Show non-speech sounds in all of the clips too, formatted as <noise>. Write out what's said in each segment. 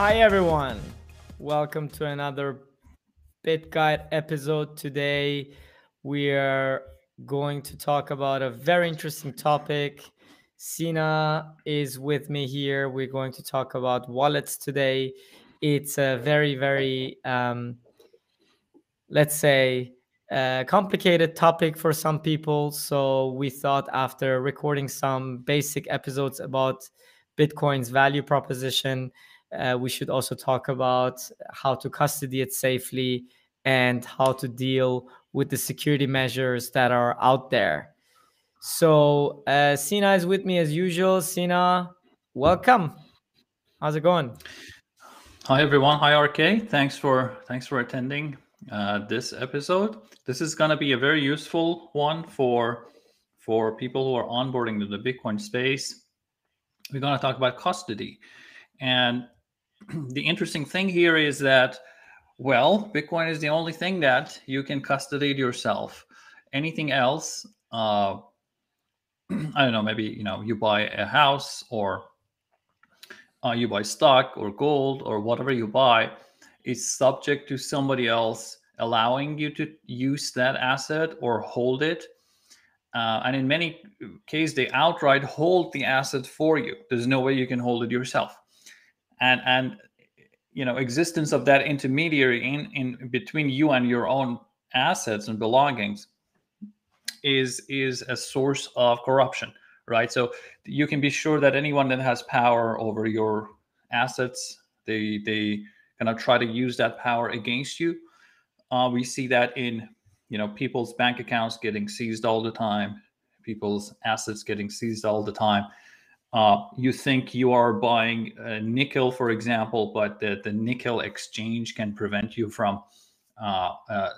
Hi, everyone. Welcome to another BitGuide episode. Today, we are going to talk about a very interesting topic. Sina is with me here. We're going to talk about wallets today. It's a very, very, um, let's say, complicated topic for some people. So we thought after recording some basic episodes about Bitcoin's value proposition, uh, we should also talk about how to custody it safely and how to deal with the security measures that are out there. So uh, Sina is with me as usual. Sina, welcome. How's it going? Hi everyone. Hi RK. Thanks for thanks for attending uh, this episode. This is going to be a very useful one for for people who are onboarding to the Bitcoin space. We're going to talk about custody, and <clears throat> the interesting thing here is that, well, Bitcoin is the only thing that you can custody yourself. Anything else, uh, <clears throat> I don't know, maybe you know you buy a house or uh, you buy stock or gold or whatever you buy, is subject to somebody else allowing you to use that asset or hold it. Uh, and in many cases, they outright hold the asset for you. There's no way you can hold it yourself and and you know existence of that intermediary in in between you and your own assets and belongings is is a source of corruption right? So you can be sure that anyone that has power over your assets they they kind of try to use that power against you. Uh, we see that in you know people's bank accounts getting seized all the time people's assets getting seized all the time uh, you think you are buying nickel, for example, but the, the nickel exchange can prevent you from, uh, uh,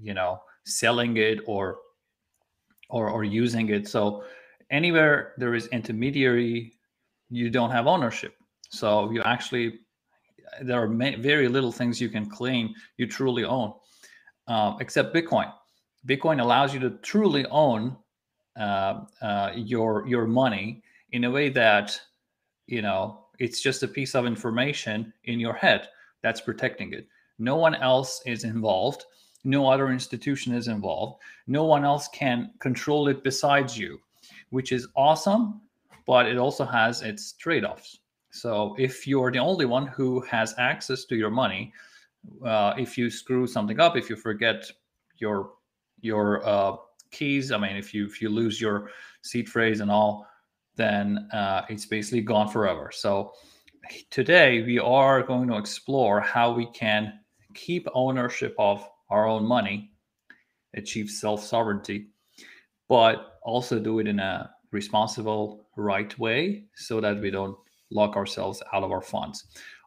you know, selling it or, or or using it. So anywhere there is intermediary, you don't have ownership. So you actually there are very little things you can claim you truly own, uh, except Bitcoin. Bitcoin allows you to truly own uh, uh, your your money in a way that you know it's just a piece of information in your head that's protecting it. No one else is involved. No other institution is involved. No one else can control it besides you which is awesome but it also has its trade-offs. So if you're the only one who has access to your money uh, if you screw something up if you forget your your uh, keys i mean if you if you lose your seed phrase and all then uh, it's basically gone forever. So today we are going to explore how we can keep ownership of our own money, achieve self sovereignty, but also do it in a responsible, right way so that we don't lock ourselves out of our funds.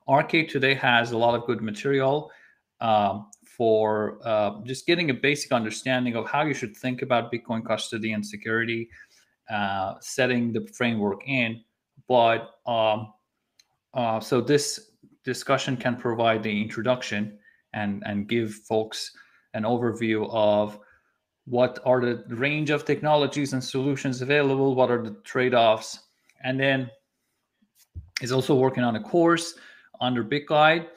RK today has a lot of good material um, for uh, just getting a basic understanding of how you should think about Bitcoin custody and security uh, setting the framework in. But um, uh, so this discussion can provide the introduction and and give folks an overview of what are the range of technologies and solutions available, what are the trade-offs, and then is also working on a course under BitGuide,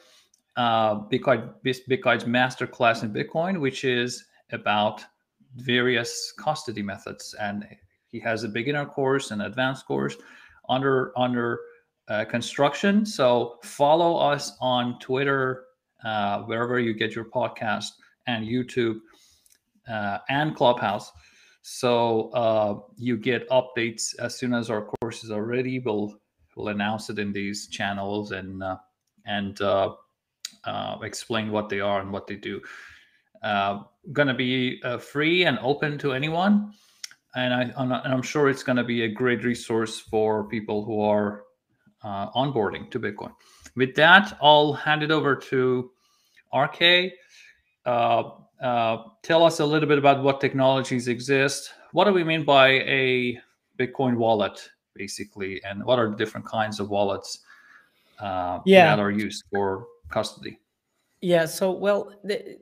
uh, BitGuide, BitGuide's masterclass in Bitcoin, which is about various custody methods and he has a beginner course and advanced course under under uh, construction. So follow us on Twitter, uh, wherever you get your podcast, and YouTube uh, and Clubhouse. So uh, you get updates as soon as our courses are ready. We'll we'll announce it in these channels and uh, and uh, explain what they are and what they do. going to be free and open to anyone and I, am I'm sure it's going to be a great resource for people who are uh, onboarding to Bitcoin. With that, I'll hand it over to RK. Uh, uh, tell us a little bit about what technologies exist. What do we mean by a Bitcoin wallet, basically, and what are the different kinds of wallets uh, yeah. that are used for custody? Yeah. So, well, the,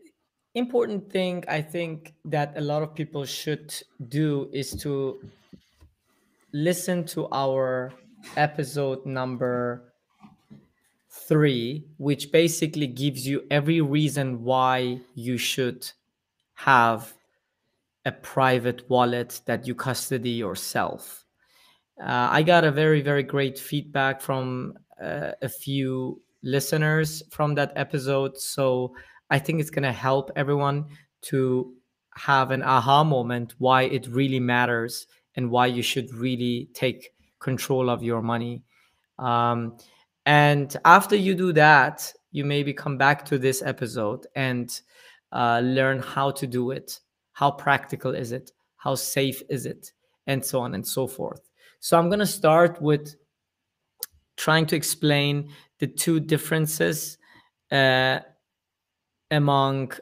important thing I think that a lot of people should do is to listen to our episode number 3, which basically gives you every reason why you should have a private wallet that you custody yourself. Uh, I got a very, very great feedback from uh, a few listeners from that episode. So I think it's going to help everyone to have an aha moment why it really matters and why you should really take control of your money. Um, and after you do that, you maybe come back to this episode and uh, learn how to do it. How practical is it? How safe is it? And so on and so forth. So I'm going to start with trying to explain the two differences uh, among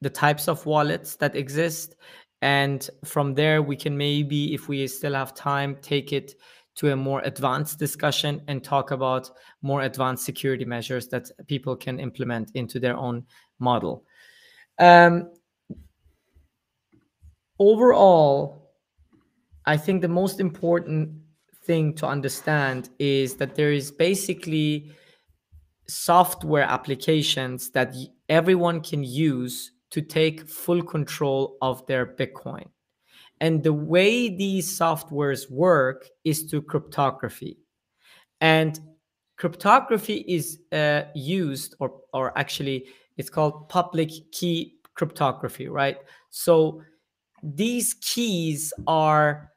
the types of wallets that exist. And from there, we can maybe, if we still have time, take it to a more advanced discussion and talk about more advanced security measures that people can implement into their own model. Um, overall, I think the most important thing to understand is that there is basically software applications that everyone can use to take full control of their Bitcoin. And the way these softwares work is through cryptography. And cryptography is uh, used, or, or actually, it's called public key cryptography, right? So these keys are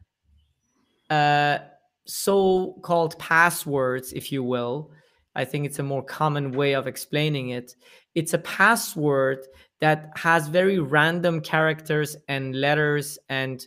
uh, so called passwords, if you will. I think it's a more common way of explaining it. It's a password that has very random characters and letters and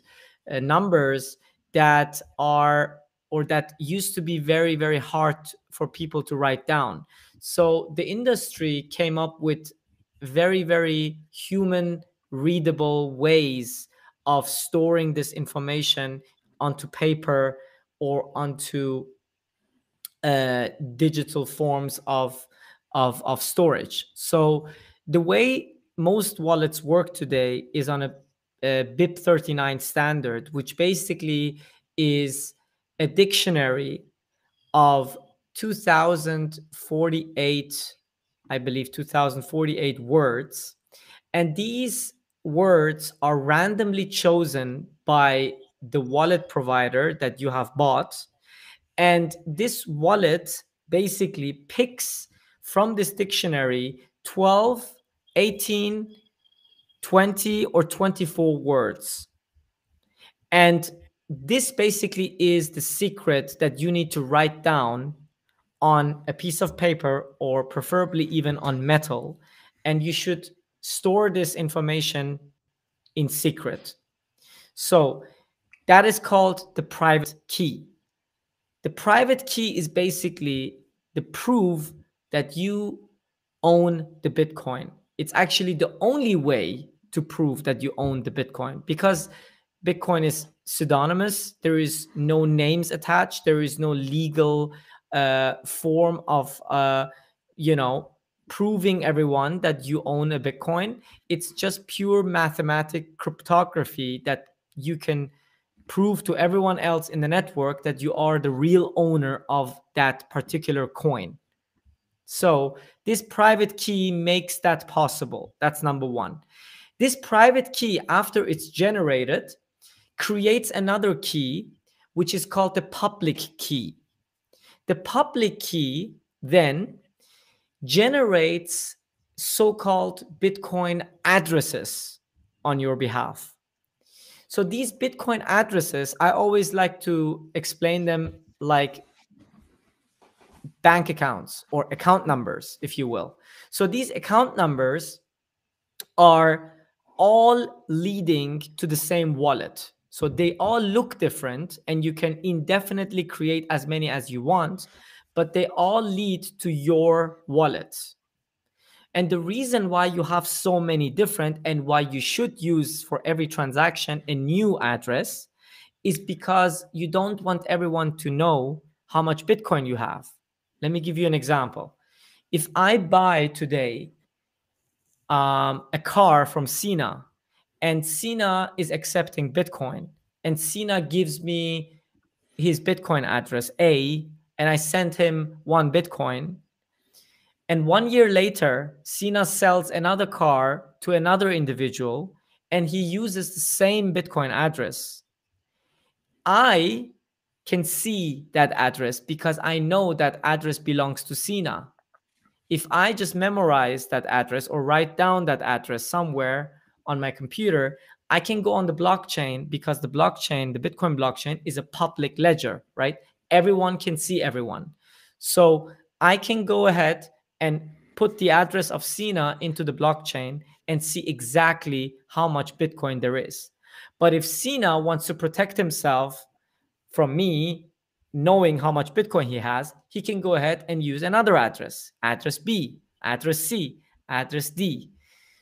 uh, numbers that are or that used to be very very hard for people to write down so the industry came up with very very human readable ways of storing this information onto paper or onto uh, digital forms of, of of storage so the way most wallets work today is on a, a BIP 39 standard, which basically is a dictionary of 2048, I believe 2048 words. And these words are randomly chosen by the wallet provider that you have bought. And this wallet basically picks from this dictionary 12 18, 20, or 24 words. And this basically is the secret that you need to write down on a piece of paper or preferably even on metal. And you should store this information in secret. So that is called the private key. The private key is basically the proof that you own the Bitcoin it's actually the only way to prove that you own the Bitcoin because Bitcoin is pseudonymous. There is no names attached. There is no legal uh, form of, uh, you know, proving everyone that you own a Bitcoin. It's just pure mathematic cryptography that you can prove to everyone else in the network that you are the real owner of that particular coin. So this private key makes that possible. That's number one. This private key, after it's generated, creates another key, which is called the public key. The public key then generates so called Bitcoin addresses on your behalf. So these Bitcoin addresses, I always like to explain them like bank accounts or account numbers, if you will. So these account numbers are all leading to the same wallet. So they all look different and you can indefinitely create as many as you want, but they all lead to your wallet. And the reason why you have so many different and why you should use for every transaction a new address is because you don't want everyone to know how much Bitcoin you have. Let me give you an example. If I buy today um, a car from Sina and Sina is accepting Bitcoin and Sina gives me his Bitcoin address A and I send him one Bitcoin, And one year later, Sina sells another car to another individual and he uses the same Bitcoin address. I can see that address because I know that address belongs to Sina. If I just memorize that address or write down that address somewhere on my computer, I can go on the blockchain because the blockchain, the Bitcoin blockchain, is a public ledger, right? Everyone can see everyone. So I can go ahead and put the address of Sina into the blockchain and see exactly how much Bitcoin there is. But if Sina wants to protect himself from me knowing how much Bitcoin he has, he can go ahead and use another address, address B, address C, address D.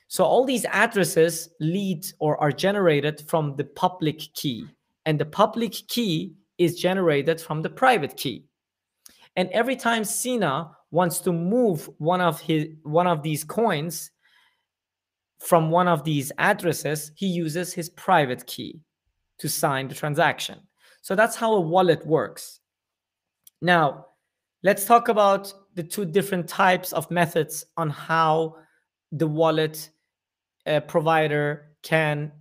So all these addresses lead or are generated from the public key. And the public key is generated from the private key. And every time Sina wants to move one of his one of these coins from one of these addresses, he uses his private key to sign the transaction. So that's how a wallet works. Now, let's talk about the two different types of methods on how the wallet uh, provider can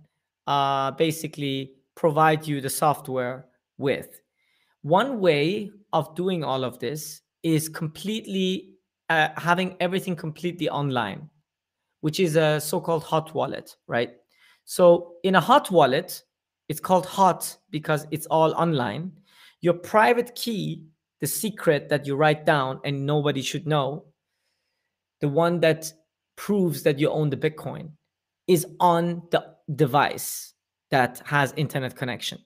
uh, basically provide you the software with. One way of doing all of this is completely uh, having everything completely online, which is a so-called hot wallet, right? So in a hot wallet, it's called hot because it's all online. Your private key, the secret that you write down and nobody should know, the one that proves that you own the Bitcoin, is on the device that has internet connection.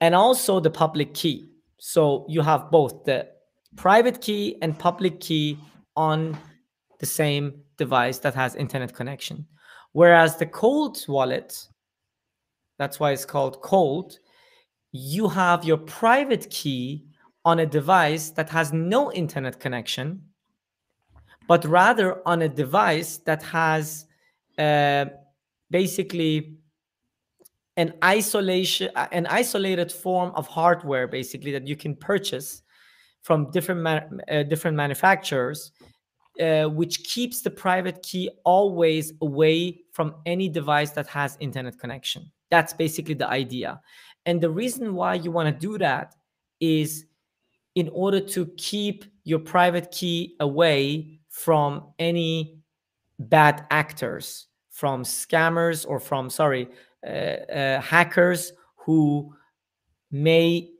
And also the public key. So you have both the private key and public key on the same device that has internet connection. Whereas the cold wallet, that's why it's called cold, you have your private key on a device that has no internet connection, but rather on a device that has uh, basically an isolation an isolated form of hardware basically that you can purchase from different uh, different manufacturers uh, which keeps the private key always away from any device that has internet connection. That's basically the idea. And the reason why you want to do that is in order to keep your private key away from any bad actors from scammers or from sorry uh, uh, hackers who may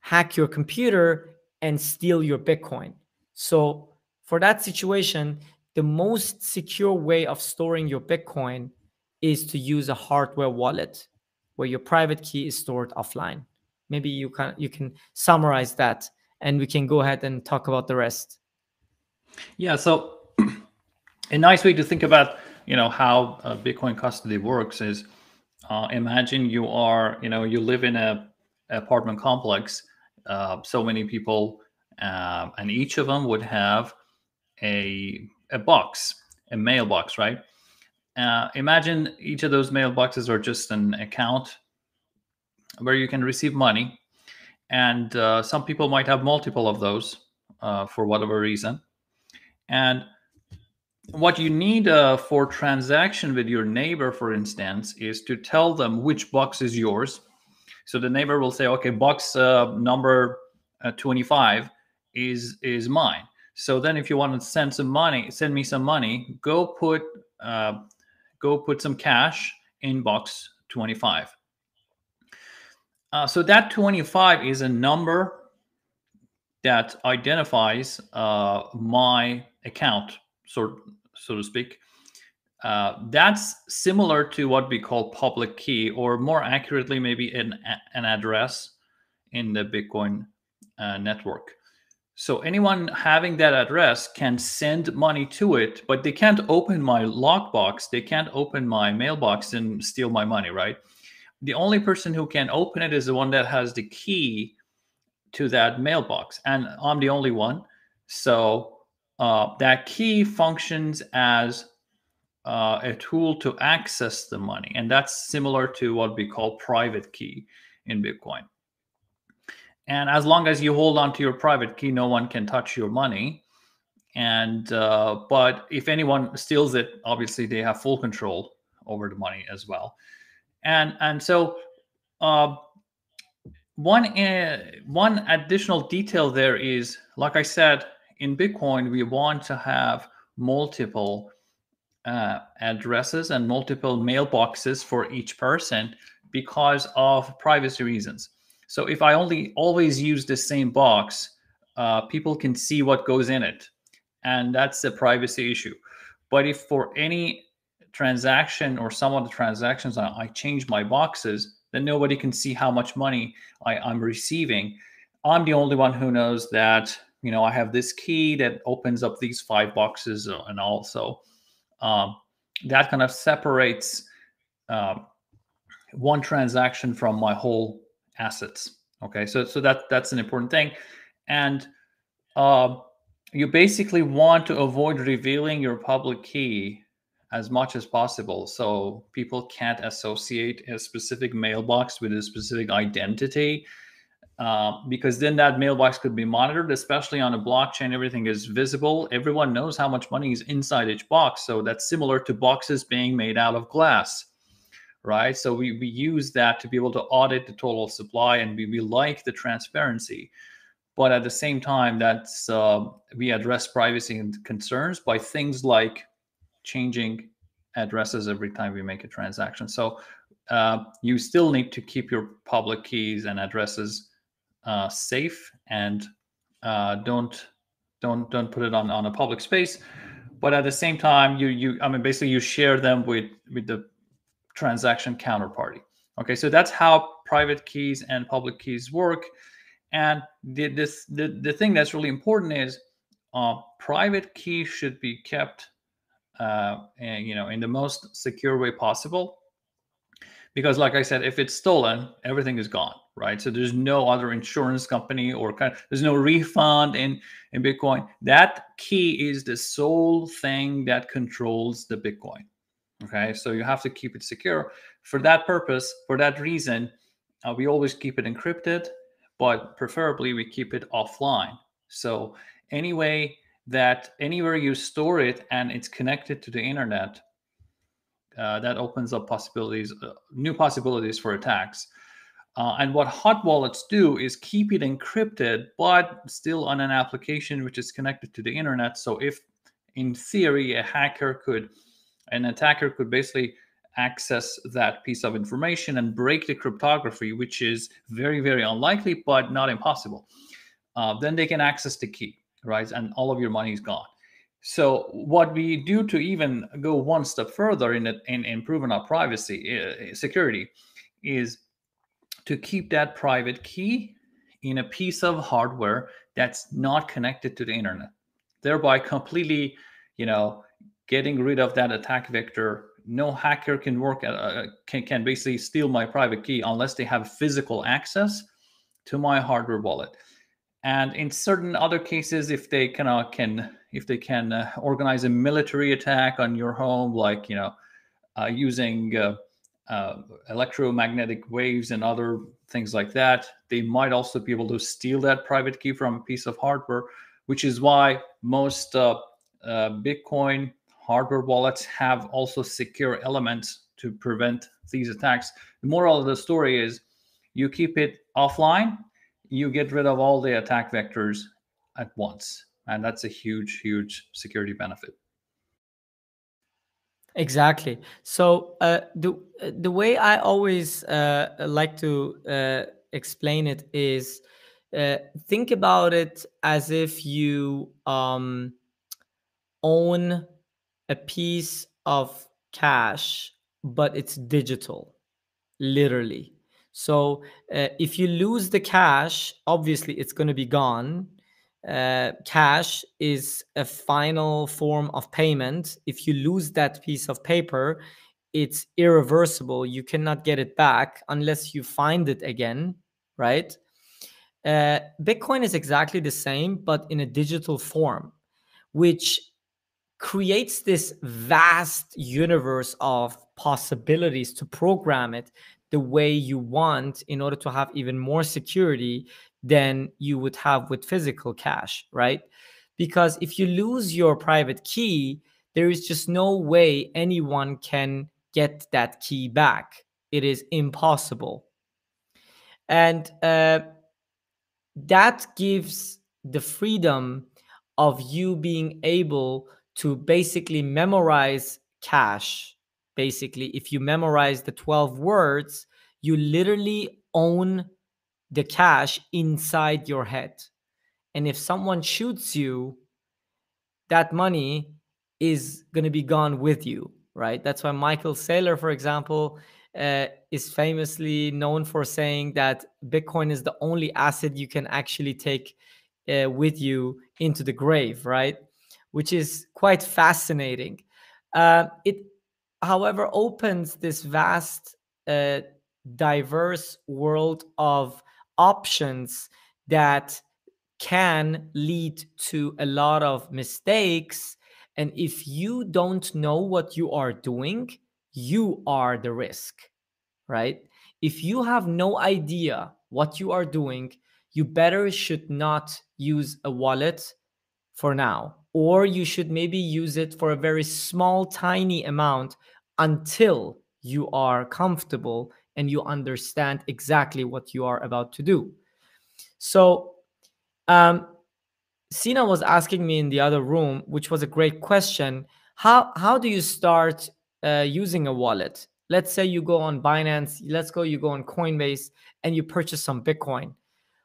hack your computer and steal your Bitcoin. So, for that situation, the most secure way of storing your Bitcoin is to use a hardware wallet where your private key is stored offline. Maybe you can you can summarize that and we can go ahead and talk about the rest. Yeah, so <clears throat> a nice way to think about, you know, how uh, Bitcoin custody works is uh, imagine you are, you know, you live in a apartment complex, uh, so many people, uh, and each of them would have a a box, a mailbox, right? Uh, imagine each of those mailboxes are just an account where you can receive money, and uh, some people might have multiple of those uh, for whatever reason, and what you need uh, for transaction with your neighbor, for instance, is to tell them which box is yours. So the neighbor will say, "Okay, box uh, number uh, 25 is is mine." So then, if you want to send some money, send me some money, go put uh, go put some cash in box 25. Uh, so that 25 is a number that identifies uh, my account so so to speak. Uh, that's similar to what we call public key, or more accurately, maybe an an address in the Bitcoin uh, network. So anyone having that address can send money to it, but they can't open my lockbox. They can't open my mailbox and steal my money, right? The only person who can open it is the one that has the key to that mailbox, and I'm the only one. So uh, that key functions as uh, a tool to access the money. And that's similar to what we call private key in Bitcoin. And as long as you hold on to your private key, no one can touch your money. and uh, but if anyone steals it obviously they have full control over the money as well and and so uh, one uh, one additional detail there is like i said in bitcoin we want to have multiple uh, addresses and multiple mailboxes for each person because of privacy reasons so if i only always use the same box uh, people can see what goes in it and that's a privacy issue. But if for any transaction or some of the transactions I, I change my boxes, then nobody can see how much money I, I'm receiving. I'm the only one who knows that you know I have this key that opens up these five boxes, uh, and also um, that kind of separates uh, one transaction from my whole assets. Okay, so so that that's an important thing, and uh, you basically want to avoid revealing your public key as much as possible so people can't associate a specific mailbox with a specific identity uh, because then that mailbox could be monitored especially on a blockchain everything is visible. Everyone knows how much money is inside each box so that's similar to boxes being made out of glass right? So we, we use that to be able to audit the total supply and we, we like the transparency. But at the same time that's uh, we address privacy concerns by things like changing addresses every time we make a transaction. So uh, you still need to keep your public keys and addresses uh, safe and uh, don't don't don't put it on on a public space. But at the same time you you i mean basically you share them with with the transaction counterparty. Okay so that's how private keys and public keys work. And the, this the, the thing that's really important is uh, private key should be kept uh, and, you know in the most secure way possible because like i said if it's stolen everything is gone right? So there's no other insurance company or kind of, there's no refund in in bitcoin. That key is the sole thing that controls the bitcoin okay? So you have to keep it secure. For that purpose for that reason uh, we always keep it encrypted but preferably we keep it offline. So anyway that anywhere you store it and it's connected to the internet, uh, that opens up possibilities, uh, new possibilities for attacks. Uh, and what hot wallets do is keep it encrypted, but still on an application which is connected to the internet. So if in theory a hacker could, an attacker could basically access that piece of information and break the cryptography, which is very, very unlikely, but not impossible. Uh, then they can access the key, right? And all of your money is gone. So what we do to even go one step further in, in improving our privacy uh, security is to keep that private key in a piece of hardware that's not connected to the internet, thereby completely, you know, getting rid of that attack vector. No hacker can work at, uh, can, can basically steal my private key unless they have physical access to my hardware wallet. And in certain other cases if they can uh, can if they can uh, organize a military attack on your home like you know uh, using uh, uh, electromagnetic waves and other things like that they might also be able to steal that private key from a piece of hardware which is why most bitcoin hardware wallets have also secure elements to prevent these attacks. The moral of the story is you keep it offline, you get rid of all the attack vectors at once. And that's a huge, huge security benefit. Exactly. So uh, the the way I always uh, like to uh, explain it is uh, think about it as if you um, own a piece of cash, but it's digital, literally. So uh, if you lose the cash, obviously it's going to be gone. Uh, cash is a final form of payment. If you lose that piece of paper, it's irreversible. You cannot get it back unless you find it again, right? Uh, Bitcoin is exactly the same, but in a digital form, which creates this vast universe of possibilities to program it the way you want in order to have even more security than you would have with physical cash, right? because if you lose your private key, there is just no way anyone can get that key back. It is impossible. And uh, that gives the freedom of you being able to basically memorize cash. Basically, if you memorize the 12 words, you literally own the cash inside your head. And if someone shoots you, that money is going to be gone with you, right? That's why Michael Saylor, for example, uh, is famously known for saying that Bitcoin is the only asset you can actually take uh, with you into the grave, right? Which is quite fascinating. Uh, it, however, opens this vast, uh, diverse world of options that can lead to a lot of mistakes. And if you don't know what you are doing, you are the risk, right? If you have no idea what you are doing, you better should not use a wallet for now, or you should maybe use it for a very small, tiny amount until you are comfortable and you understand exactly what you are about to do. So, um, Sina was asking me in the other room, which was a great question. How how do you start uh, using a wallet? Let's say you go on Binance. Let's go you go on Coinbase and you purchase some Bitcoin.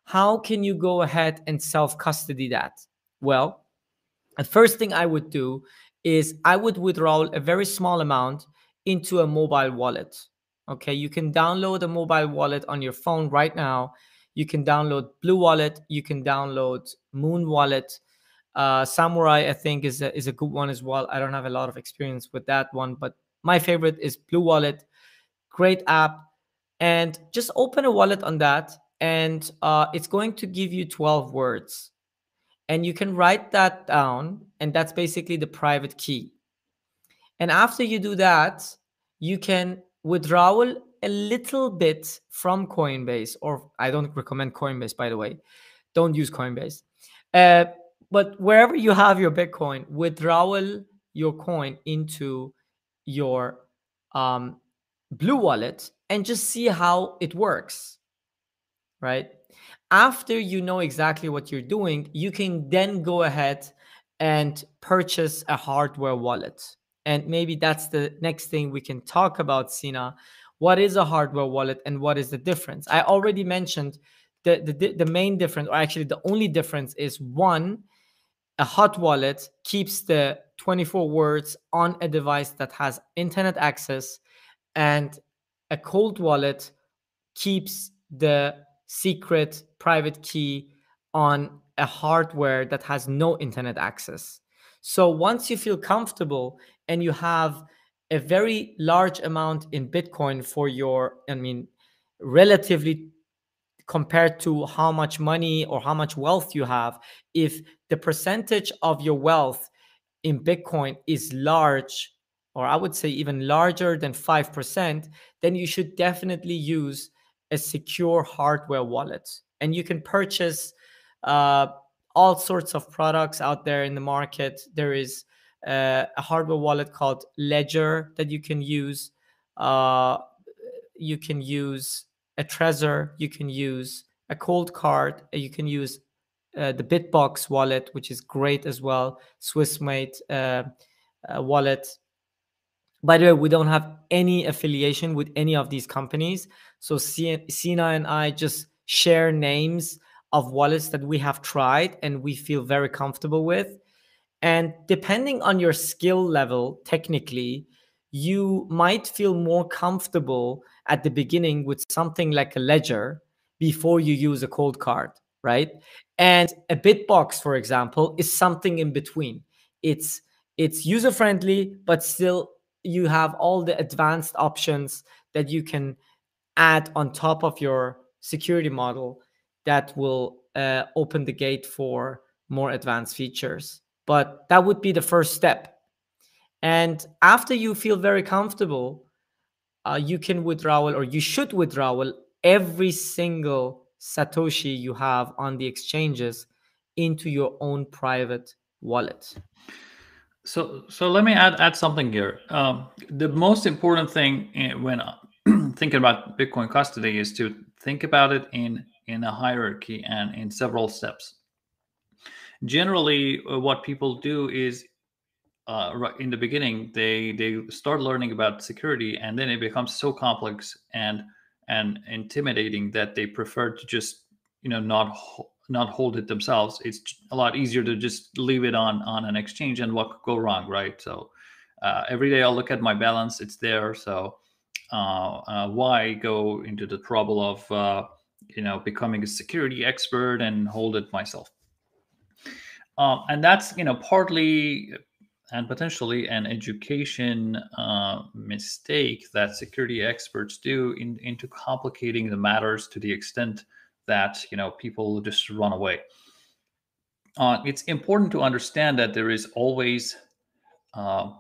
How can you go ahead and self custody that? Well, the first thing I would do is I would withdraw a very small amount into a mobile wallet. Okay, you can download a mobile wallet on your phone right now you can download Blue Wallet. You can download Muun Wallet. Uh, Samurai, I think, is a, is a good one as well. I don't have a lot of experience with that one, but my favorite is Blue Wallet. Great app. And just open a wallet on that, and uh, it's going to give you 12 words. And you can write that down, and that's basically the private key. And after you do that, you can withdrawal a little bit from Coinbase, or I don't recommend Coinbase, by the way. Don't use Coinbase. Uh, but wherever you have your Bitcoin, withdrawal your coin into your um, Blue Wallet and just see how it works. Right. After you know exactly what you're doing, you can then go ahead and purchase a hardware wallet. And maybe that's the next thing we can talk about, Sina, what is a hardware wallet and what is the difference? I already mentioned the, the, the main difference or actually the only difference is one a hot wallet keeps the 24 words on a device that has internet access and a cold wallet keeps the secret private key on a hardware that has no internet access. So once you feel comfortable and you have a very large amount in Bitcoin for your, I mean, relatively compared to how much money or how much wealth you have, if the percentage of your wealth in Bitcoin is large, or I would say even larger than 5%, then you should definitely use a secure hardware wallet. And you can purchase uh, all sorts of products out there in the market. There is uh, a hardware wallet called Ledger that you can use. Uh, you can use a Trezor. You can use a Coldcard. You can use uh, the Bitbox wallet, which is great as well. Swissmate uh, uh, wallet. By the way, we don't have any affiliation with any of these companies. So Sina and I just share names of wallets that we have tried and we feel very comfortable with. And depending on your skill level, technically, you might feel more comfortable at the beginning with something like a ledger before you use a Coldcard, right? And a Bitbox, for example, is something in between. It's it's user friendly, but still you have all the advanced options that you can add on top of your security model that will uh, open the gate for more advanced features but that would be the first step. And after you feel very comfortable, uh, you can withdrawal or you should withdrawal every single Satoshi you have on the exchanges into your own private wallet. So, so let me add add something here. Um, the most important thing when <clears throat> thinking about Bitcoin custody is to think about it in in a hierarchy and in several steps. Generally, uh, what people do is uh, in the beginning they they start learning about security, and then it becomes so complex and and intimidating that they prefer to just you know not not hold it themselves. It's a lot easier to just leave it on on an exchange, and what could go wrong, right? So uh, every day I'll look at my balance; it's there. So uh, uh, why go into the trouble of uh, you know becoming a security expert and hold it myself? Um, and that's you know partly and potentially an education uh, mistake that security experts do in, into complicating the matters to the extent that you know people just run away. Uh, it's important to understand that there is always uh,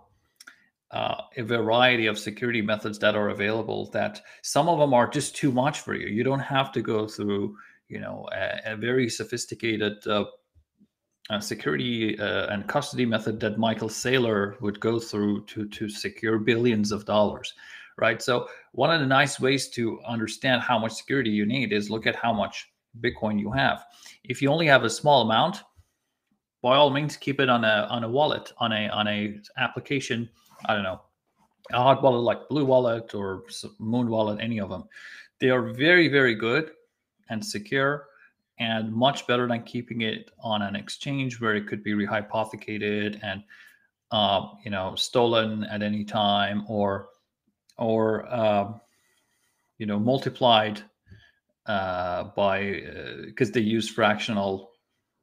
uh, a variety of security methods that are available. That some of them are just too much for you. You don't have to go through you know a, a very sophisticated uh, security uh, and custody method that Michael Saylor would go through to to secure billions of dollars right? So one of the nice ways to understand how much security you need is look at how much Bitcoin you have. If you only have a small amount, by all means, keep it on a on a wallet, on a on a application. I don't know, a hot wallet like Blue Wallet or Muun Wallet, any of them. They are very very good and secure and much better than keeping it on an exchange where it could be rehypothecated and uh, you know stolen at any time or or uh, you know multiplied uh, by because uh, they use fractional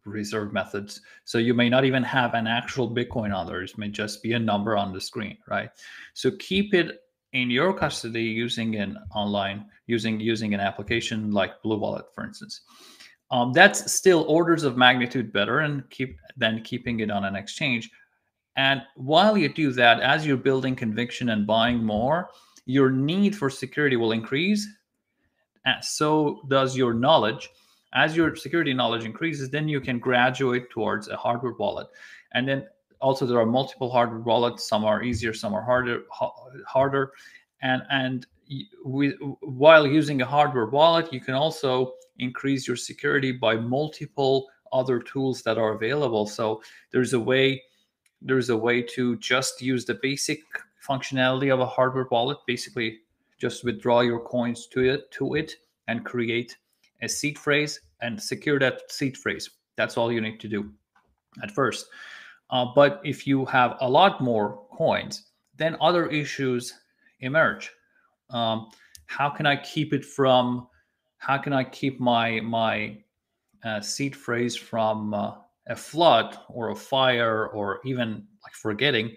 reserve methods. So you may not even have an actual Bitcoin on there. It may just be a number on the screen, right? So keep it in your custody using an online using using an application like Blue Wallet, for instance. Um, that's still orders of magnitude better and keep than keeping it on an exchange. And while you do that, as you're building conviction and buying more, your need for security will increase. And so does your knowledge. As your security knowledge increases, then you can graduate towards a hardware wallet. And then also there are multiple hardware wallets. Some are easier, some are harder. Harder, and and with, while using a hardware wallet, you can also increase your security by multiple other tools that are available. So there's a way there's a way to just use the basic functionality of a hardware wallet. Basically, just withdraw your coins to it to it and create a seed phrase and secure that seed phrase. That's all you need to do at first. Uh, but if you have a lot more coins, then other issues emerge. Um, how can I keep it from? How can I keep my my uh, seed phrase from uh, a flood or a fire or even like forgetting?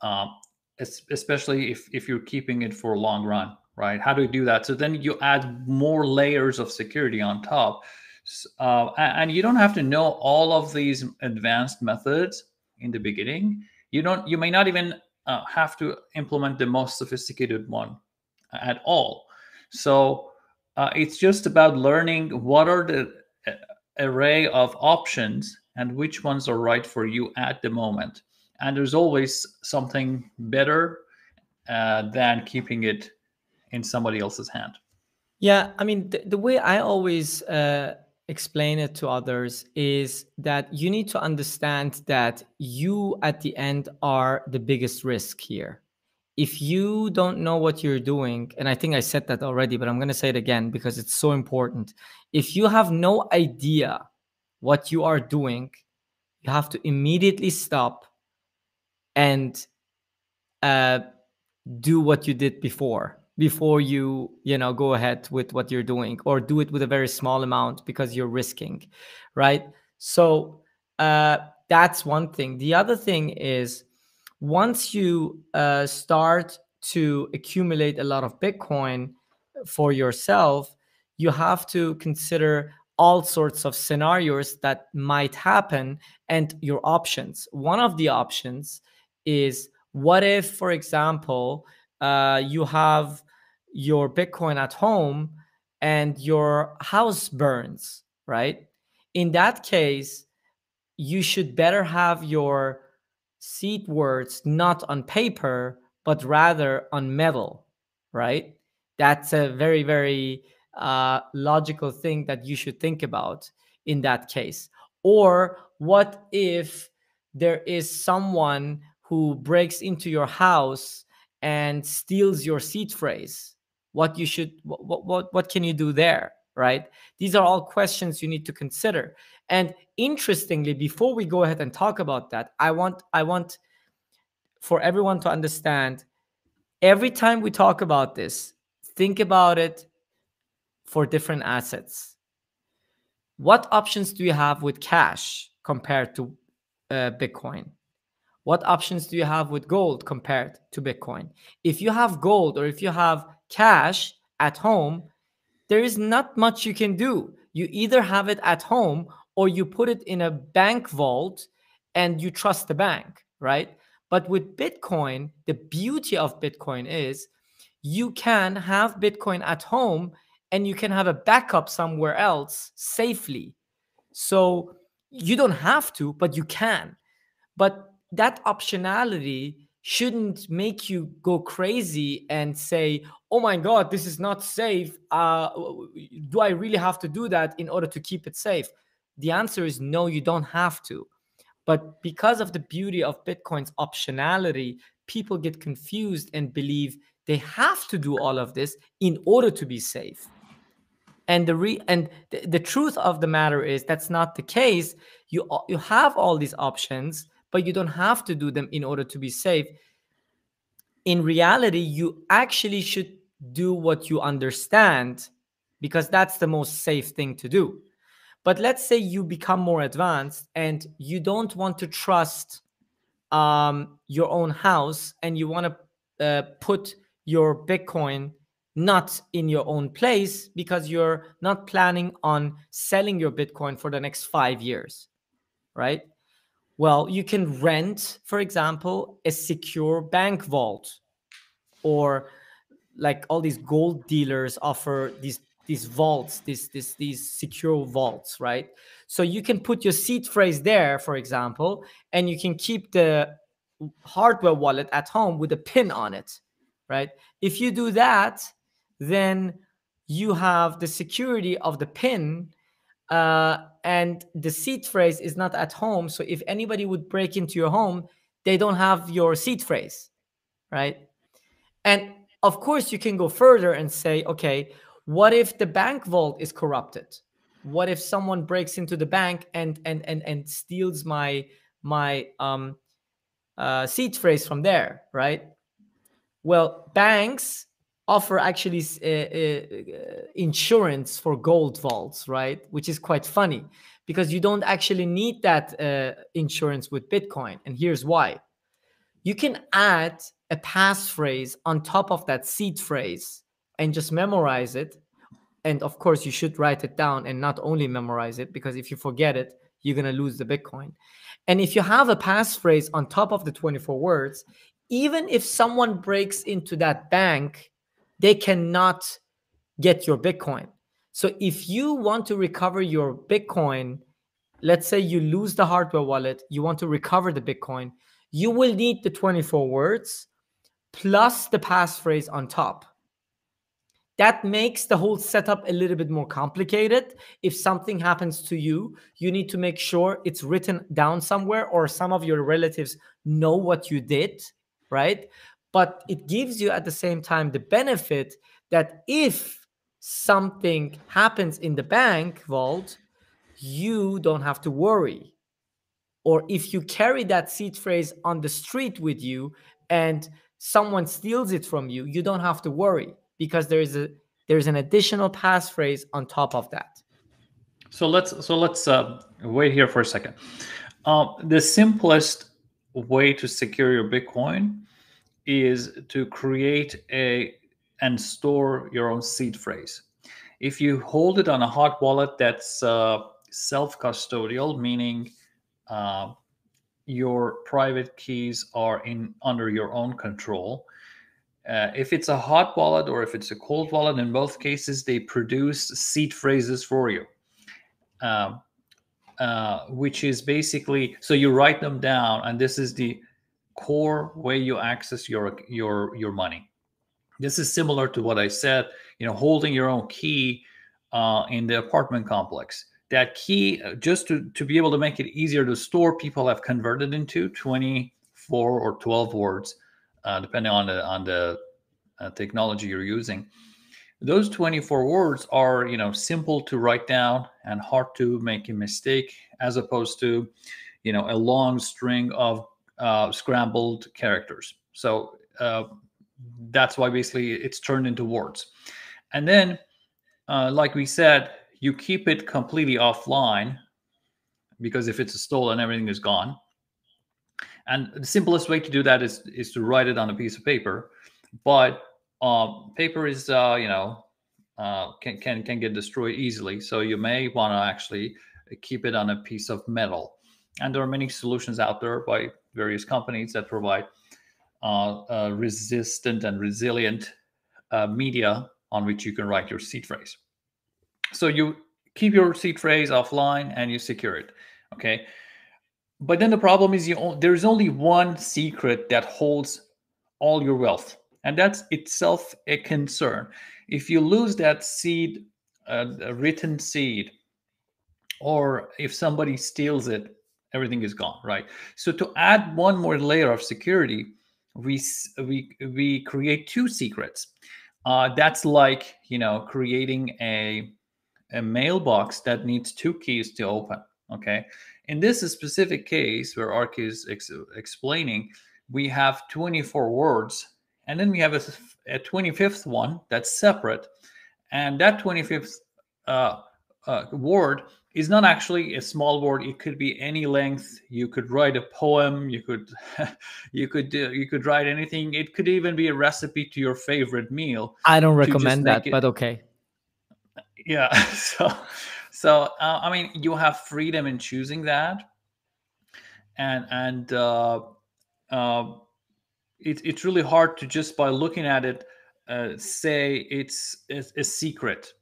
Um, especially if, if you're keeping it for a long run, right? How do you do that? So then you add more layers of security on top. Uh, and you don't have to know all of these advanced methods in the beginning. You don't. You may not even uh, have to implement the most sophisticated one at all. So uh, it's just about learning what are the uh, array of options and which ones are right for you at the moment. And there's always something better uh, than keeping it in somebody else's hand. Yeah i mean the, the way i always uh, explain it to others is that you need to understand that you at the end are the biggest risk here if you don't know what you're doing and i think i said that already but i'm going to say it again because it's so important. If you have no idea what you are doing you have to immediately stop and uh, do what you did before before you you know go ahead with what you're doing or do it with a very small amount because you're risking right? So uh, that's one thing. The other thing is once you uh, start to accumulate a lot of bitcoin for yourself you have to consider all sorts of scenarios that might happen and your options one of the options is what if, for example, uh, you have your Bitcoin at home and your house burns, right? In that case, you should better have your seed words not on paper, but rather on metal, right? That's a very, very uh, logical thing that you should think about in that case. Or what if there is someone who breaks into your house and steals your seed phrase? What you should what what what can you do there? Right? These are all questions you need to consider. And interestingly, before we go ahead and talk about that, I want I want for everyone to understand every time we talk about this, think about it for different assets. What options do you have with cash compared to uh, Bitcoin? What options do you have with gold compared to Bitcoin? If you have gold or if you have cash at home, there is not much you can do. You either have it at home or you put it in a bank vault and you trust the bank, right? But with Bitcoin, the beauty of Bitcoin is you can have Bitcoin at home and you can have a backup somewhere else safely. So you don't have to, but you can. But that optionality shouldn't make you go crazy and say, oh my God, this is not safe. Uh, do I really have to do that in order to keep it safe? The answer is no, you don't have to. But because of the beauty of Bitcoin's optionality, people get confused and believe they have to do all of this in order to be safe. And the re- and th- the truth of the matter is that's not the case. You you have all these options, but you don't have to do them in order to be safe. In reality, you actually should do what you understand because that's the most safe thing to do. But let's say you become more advanced and you don't want to trust um, your own house and you want to uh, put your Bitcoin not in your own place because you're not planning on selling your Bitcoin for the next five years, right? Well, you can rent, for example, a secure bank vault or like all these gold dealers offer these these vaults, these, these, these secure vaults, right? So you can put your seed phrase there, for example, and you can keep the hardware wallet at home with a pin on it, right? If you do that, then you have the security of the pin uh, and the seed phrase is not at home. So if anybody would break into your home, they don't have your seed phrase, right? And of course, you can go further and say, okay, what if the bank vault is corrupted what if someone breaks into the bank and and and, and steals my my um uh, seed phrase from there right well banks offer actually uh, uh, insurance for gold vaults right which is quite funny because you don't actually need that uh, insurance with bitcoin and here's why you can add a passphrase on top of that seed phrase and just memorize it. And of course, you should write it down and not only memorize it, because if you forget it, you're going to lose the Bitcoin. And if you have a passphrase on top of the 24 words, even if someone breaks into that bank, they cannot get your Bitcoin. So if you want to recover your Bitcoin, let's say you lose the hardware wallet, you want to recover the Bitcoin, you will need the 24 words plus the passphrase on top that makes the whole setup a little bit more complicated. If something happens to you, you need to make sure it's written down somewhere or some of your relatives know what you did, right? But it gives you at the same time the benefit that if something happens in the bank vault, you don't have to worry. Or if you carry that seed phrase on the street with you and someone steals it from you, you don't have to worry because there is a there's an additional passphrase on top of that. So let's so let's uh, wait here for a second. Um, the simplest way to secure your Bitcoin is to create a and store your own seed phrase. If you hold it on a hot wallet that's uh, self-custodial, meaning uh, your private keys are in under your own control, uh, if it's a hot wallet or if it's a cold wallet, in both cases, they produce seed phrases for you. Um, uh, which is basically so you write them down, and this is the core way you access your your your money. This is similar to what I said. You know, holding your own key uh, in the apartment complex. That key, uh, just to to be able to make it easier to store, people have converted into twenty four or twelve words, uh, depending on the on the uh, technology you're using those 24 words are you know simple to write down and hard to make a mistake as opposed to you know a long string of uh, scrambled characters so uh, that's why basically it's turned into words and then uh, like we said you keep it completely offline because if it's stolen everything is gone and the simplest way to do that is is to write it on a piece of paper but um, paper is uh, you know uh, can can can get destroyed easily. So you may want to actually keep it on a piece of metal. And there are many solutions out there by various companies that provide uh, uh, resistant and resilient uh, media on which you can write your seed phrase. So you keep your seed phrase offline and you secure it. Okay. But then the problem is you there's only one secret that holds all your wealth and that's itself a concern. If you lose that seed, uh, written seed, or if somebody steals it, everything is gone, right? So to add one more layer of security, we we we create two secrets. Uh, that's like you know creating a a mailbox that needs two keys to open. Okay, in this specific case where Ark is ex- explaining, we have 24 words and then we have a, a 25th one that's separate. And that 25th uh, uh, word is not actually a small word. It could be any length. You could write a poem. You could, <laughs> you could do, you could write anything. It could even be a recipe to your favorite meal. I don't recommend that, it, but okay. Yeah. <laughs> So, so uh, I mean, you have freedom in choosing that, and and uh, uh, it, it's really hard to just by looking at it uh, say it's a, a, secret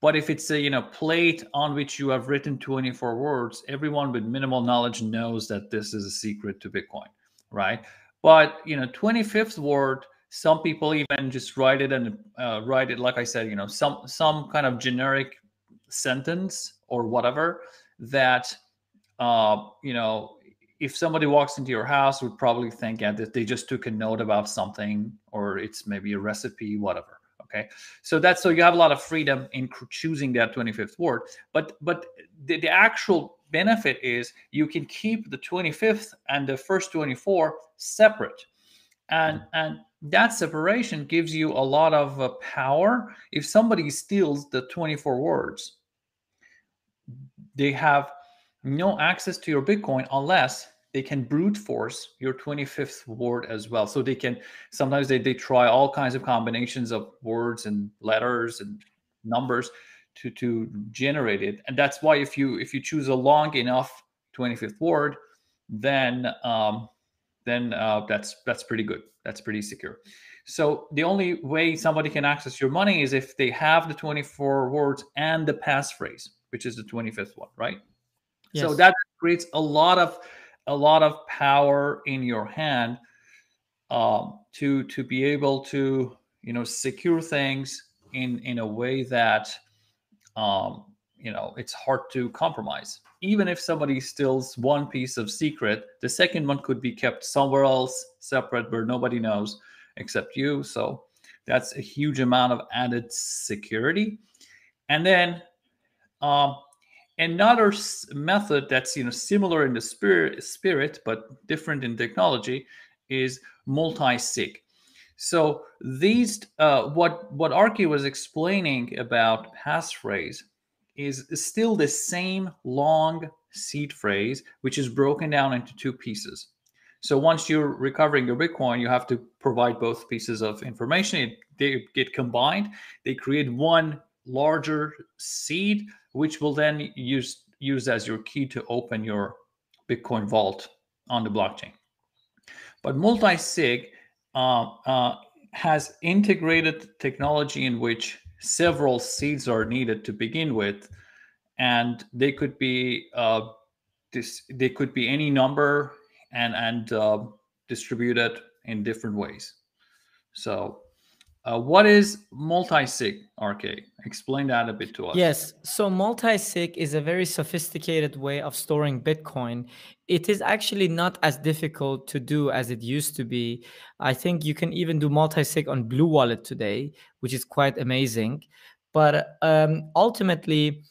but if it's a you know plate on which you have written 24 words everyone with minimal knowledge knows that this is a secret to bitcoin right? But you know 25th word some people even just write it and uh, write it like i said you know some some kind of generic sentence or whatever that uh, you know if somebody walks into your house would probably think yeah, that they just took a note about something or it's maybe a recipe whatever okay? So that's so you have a lot of freedom in choosing that 25th word but but the, the actual benefit is you can keep the 25th and the first 24 separate. And and that separation gives you a lot of uh, power. If somebody steals the 24 words they have no access to your Bitcoin unless they can brute force your 25th word as well. So they can sometimes they, they try all kinds of combinations of words and letters and numbers to to generate it. And that's why if you if you choose a long enough 25th word, then um, then uh, that's that's pretty good. That's pretty secure. So the only way somebody can access your money is if they have the 24 words and the passphrase, which is the 25th one, right? Yes. So that creates a lot of a lot of power in your hand um, to to be able to you know secure things in in a way that um, you know it's hard to compromise. Even if somebody steals one piece of secret, the second one could be kept somewhere else, separate, where nobody knows except you. So that's a huge amount of added security. And then um, Another method that's you know similar in the spirit, spirit but different in technology is multi-sig. So these, uh, what what Arki was explaining about passphrase is still the same long seed phrase, which is broken down into two pieces. So once you're recovering your Bitcoin, you have to provide both pieces of information. It, they get combined. They create one larger seed which will then use use as your key to open your Bitcoin vault on the blockchain. But multi-sig uh, uh, has integrated technology in which several seeds are needed to begin with, and they could be uh, this they could be any number and and uh, distributed in different ways. So uh, what is multi-sig, RK? Explain that a bit to us. Yes. So multi-sig is a very sophisticated way of storing Bitcoin. It is actually not as difficult to do as it used to be. I think you can even do multi-sig on Blue Wallet today, which is quite amazing. But um, ultimately,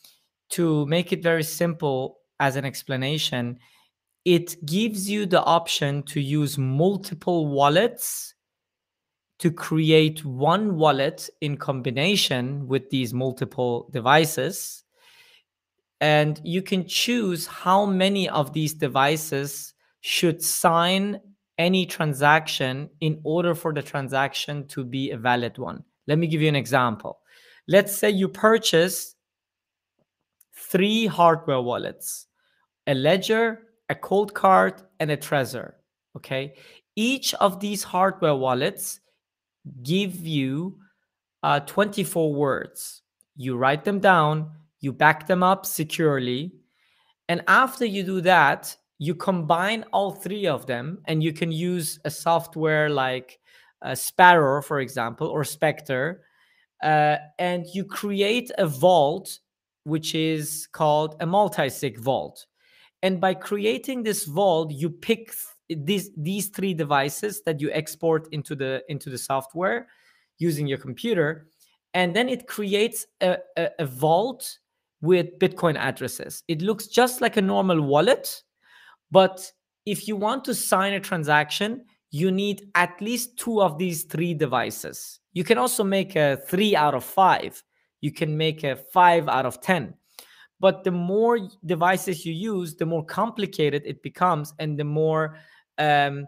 to make it very simple as an explanation, it gives you the option to use multiple wallets to create one wallet in combination with these multiple devices. And you can choose how many of these devices should sign any transaction in order for the transaction to be a valid one. Let me give you an example. Let's say you purchase three hardware wallets a ledger, a Coldcard, and a Trezor. Okay. Each of these hardware wallets give you uh, 24 words. You write them down, you back them up securely. And after you do that, you combine all three of them and you can use a software like uh, Sparrow, for example, or Specter. Uh, and you create a vault, which is called a multi sig vault. And by creating this vault, you pick these these three devices that you export into the into the software using your computer and then it creates a, a, a, vault with bitcoin addresses. It looks just like a normal wallet but if you want to sign a transaction you need at least two of these three devices. You can also make a three out of five. You can make a five out of ten. But the more devices you use the more complicated it becomes and the more um,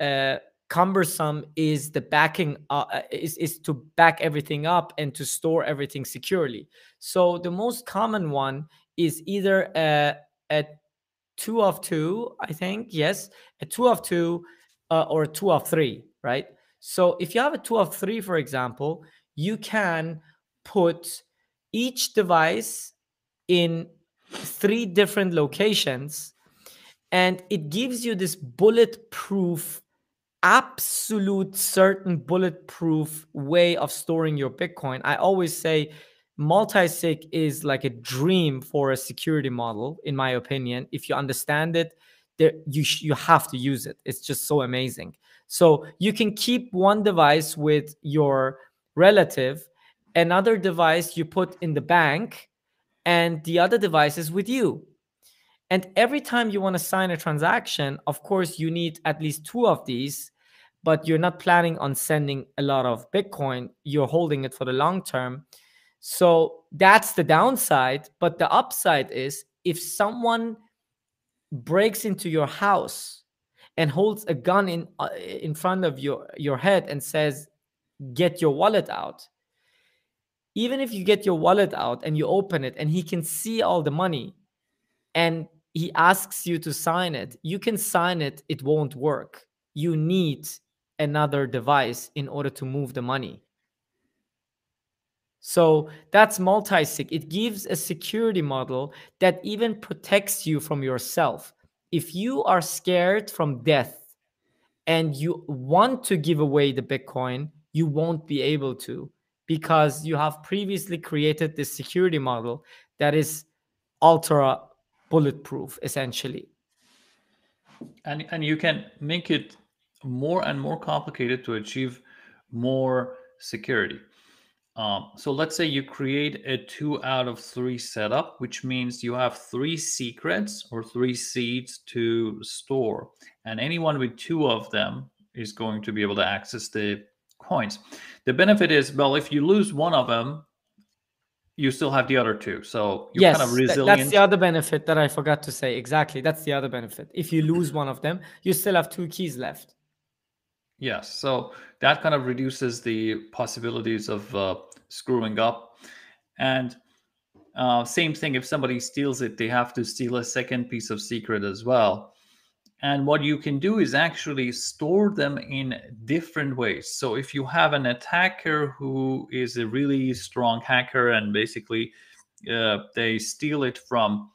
uh, cumbersome is the backing uh, uh, is, is to back everything up and to store everything securely. So the most common one is either a, a two of two i think yes a two of two uh, or a two of three right? So if you have a two of three for example you can put each device in three different locations and it gives you this bulletproof absolute certain bulletproof way of storing your bitcoin. I always say multi-sig is like a dream for a security model in my opinion. If you understand it there you you have to use it. It's just so amazing. So you can keep one device with your relative another device you put in the bank and the other device is with you and every time you want to sign a transaction, of course, you need at least two of these, but you're not planning on sending a lot of Bitcoin. You're holding it for the long term. So that's the downside. But the upside is if someone breaks into your house and holds a gun in uh, in front of your your head and says get your wallet out even if you get your wallet out and you open it and he can see all the money and he asks you to sign it, you can sign it, it won't work. You need another device in order to move the money. So that's multi-sig. It gives a security model that even protects you from yourself. If you are scared from death and you want to give away the Bitcoin, you won't be able to because you have previously created this security model that is ultra bulletproof essentially and and you can make it more and more complicated to achieve more security um, so let's say you create a two out of three setup, which means you have three secrets or three seeds to store. And anyone with two of them is going to be able to access the coins. The benefit is, well, if you lose one of them, you still have the other two. So you're yes, kind of resilient. that's the other benefit that I forgot to say. Exactly. That's the other benefit. If you lose one of them, you still have two keys left. Yes. So that kind of reduces the possibilities of uh, screwing up. And uh, same thing, if somebody steals it, they have to steal a second piece of secret as well. And what you can do is actually store them in different ways. So if you have an attacker who is a really strong hacker and basically uh, they steal it from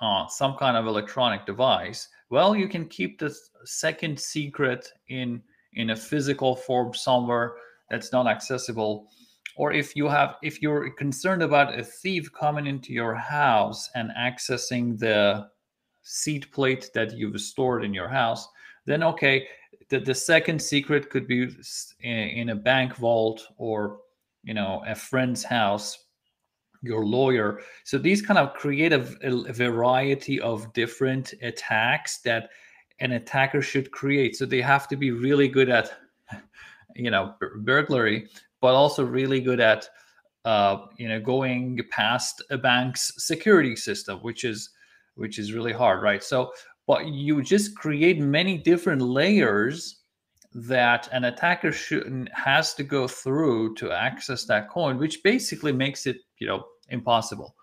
uh, some kind of electronic device, well, you can keep the second secret in in a physical form somewhere that's not accessible. Or if you have, if you're concerned about a thief coming into your house and accessing the seed plate that you've stored in your house, then okay, the, the second secret could be in, in a bank vault or you know a friend's house your lawyer. So these kind of create a, a, variety of different attacks that an attacker should create. So they have to be really good at <laughs> you know burglary but also really good at uh, you know going past a bank's security system which is which is really hard right so but you just create many different layers that an attacker should has to go through to access that coin, which basically makes it, you know, impossible.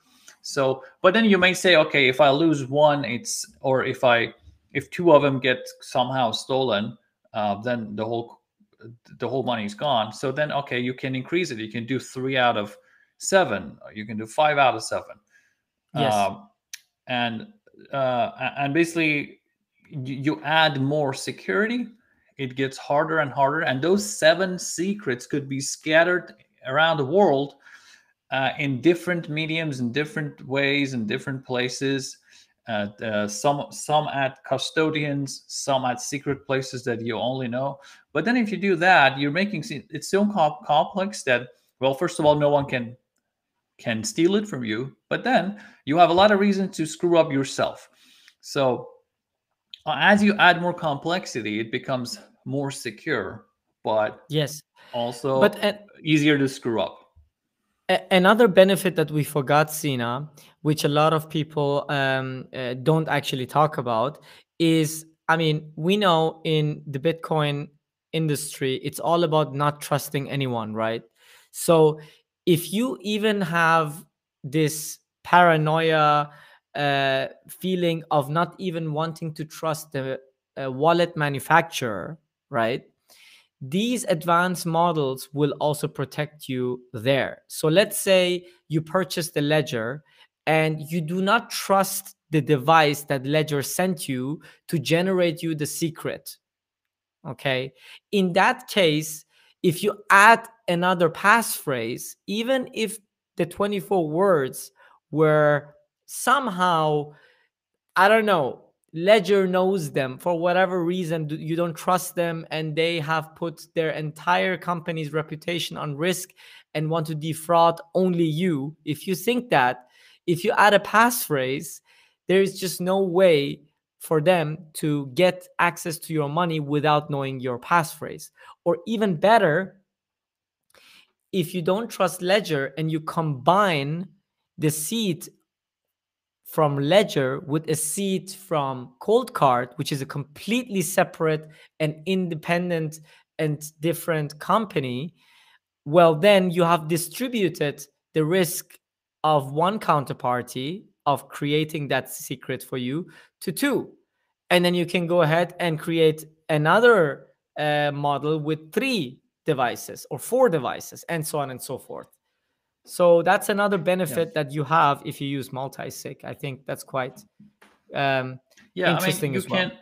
So, but then you may say, okay, if I lose one, it's or if I if two of them get somehow stolen, uh, then the whole the whole money is gone. So then, okay, you can increase it. You can do three out of seven. You can do five out of seven. Yes. Um, and uh, and basically, you add more security it gets harder and harder. And those seven secrets could be scattered around the world uh, in different mediums, in different ways, in different places. Uh, uh, some some at custodians, some at secret places that you only know. But then if you do that, you're making it's so complex that well, first of all, no one can can steal it from you. But then you have a lot of reasons to screw up yourself. So uh, as you add more complexity, it becomes more secure, but yes, also but uh, easier to screw up. Another benefit that we forgot, Sina, which a lot of people um, uh, don't actually talk about, is I mean, we know in the Bitcoin industry, it's all about not trusting anyone, right? So if you even have this paranoia uh, feeling of not even wanting to trust the uh, wallet manufacturer, right? These advanced models will also protect you there. So let's say you purchase the ledger and you do not trust the device that ledger sent you to generate you the secret. Okay. In that case, if you add another passphrase, even if the 24 words were somehow, I don't know, Ledger knows them for whatever reason you don't trust them and they have put their entire company's reputation on risk and want to defraud only you. If you think that, if you add a passphrase, there is just no way for them to get access to your money without knowing your passphrase. Or even better, if you don't trust Ledger and you combine the seed from Ledger with a seed from Coldcard, which is a completely separate and independent and different company, well, then you have distributed the risk of one counterparty of creating that secret for you to two. And then you can go ahead and create another uh, model with three devices or four devices and so on and so forth. So that's another benefit yeah. that you have if you use multi-sig. I think that's quite um, yeah, interesting I mean, you as well. Can,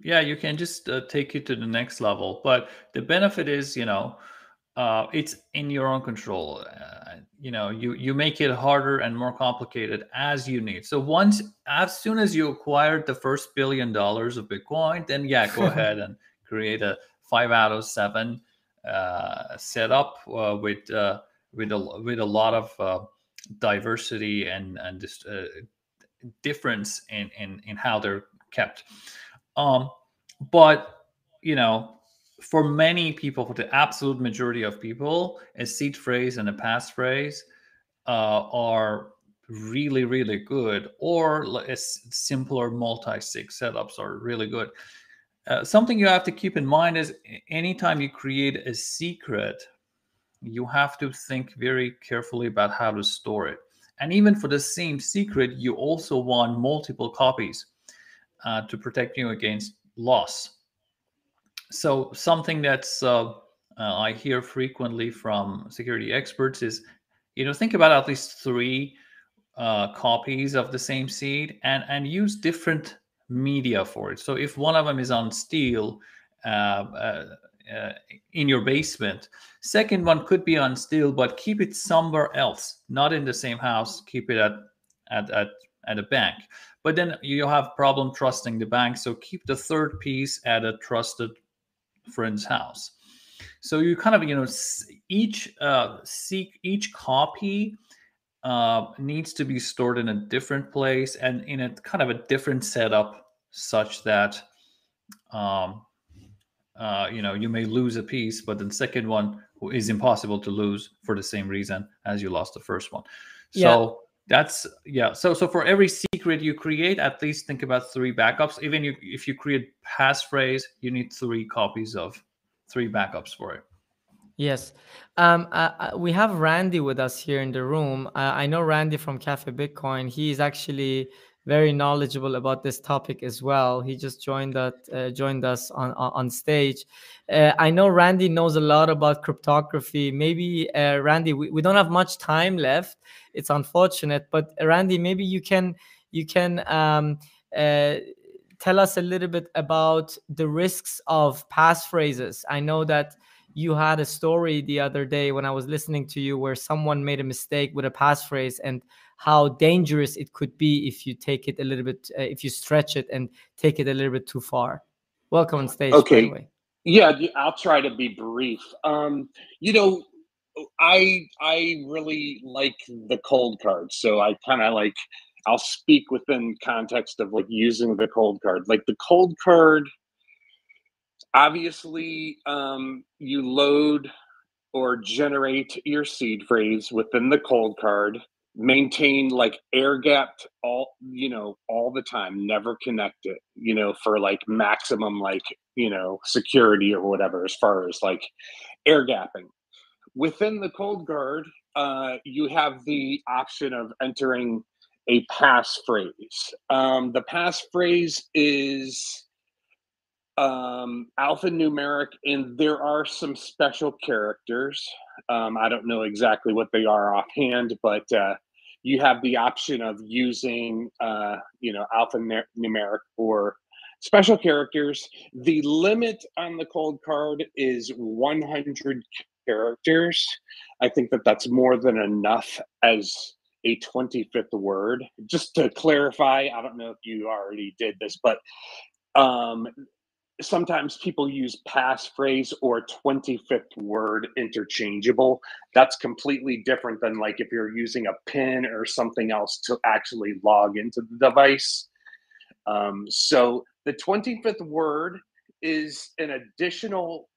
yeah, you can just uh, take it to the next level. But the benefit is, you know, uh, it's in your own control. Uh, you know, you you make it harder and more complicated as you need. So once, as soon as you acquired the first billion dollars of Bitcoin, then yeah, go <laughs> ahead and create a five out of seven uh, setup uh, with uh, with a with a lot of uh, diversity and and just uh, difference in, in in how they're kept. Um, but you know, for many people, for the absolute majority of people, a seed phrase and a passphrase uh, are really really good, or a simpler multi-sig setups are really good. Uh, something you have to keep in mind is anytime you create a secret you have to think very carefully about how to store it. And even for the same secret, you also want multiple copies uh, to protect you against loss. So something that's uh, uh, I hear frequently from security experts is, you know, think about at least three uh, copies of the same seed and and use different media for it. So if one of them is on steel uh, uh, uh, in your basement, second one could be on steel, but keep it somewhere else, not in the same house. Keep it at at at, at a bank. But then you have problem trusting the bank, so keep the third piece at a trusted friend's house. So you kind of you know each uh, seek each copy uh, needs to be stored in a different place and in a kind of a different setup such that um, uh, you know you may lose a piece but the second one is impossible to lose for the same reason as you lost the first one. So yeah. that's yeah. So so for every secret you create at least think about three backups. Even you, if you create passphrase you need three copies of three backups for it Yes. Um, uh, uh, we have Randy with us here in the room. Uh, I know Randy from Cafe Bitcoin. He is actually very knowledgeable about this topic as well. He just joined that uh, joined us on on stage. Uh, I know Randy knows a lot about cryptography. Maybe Randy, we, we don't have much time left. It's unfortunate, but Randy, maybe you can you can um, tell us a little bit about the risks of passphrases. I know that you had a story the other day when I was listening to you where someone made a mistake with a passphrase and how dangerous it could be if you take it a little bit, uh, if you stretch it and take it a little bit too far. Welcome on stage. Okay. Yeah, I'll try to be brief. Um, you know, I I really like the Coldcard, so I kind of like I'll speak within context of like using the Coldcard. Like the Coldcard obviously um, you load or generate your seed phrase within the Coldcard maintain like air gapped all you know all the time never connect it you know for like maximum like you know security or whatever as far as like air gapping. Within the Coldcard uh, you have the option of entering a passphrase um, the passphrase is um, alphanumeric, and there are some special characters. Um, I don't know exactly what they are offhand, but uh, you have the option of using, uh, you know, alphanumeric or special characters. The limit on the Coldcard is 100 characters. I think that that's more than enough as a 25th word. Just to clarify, I don't know if you already did this, but um, sometimes people use passphrase or 25th word interchangeable. That's completely different than like if you're using a pin or something else to actually log into the device. Um, so the 25th word is an additional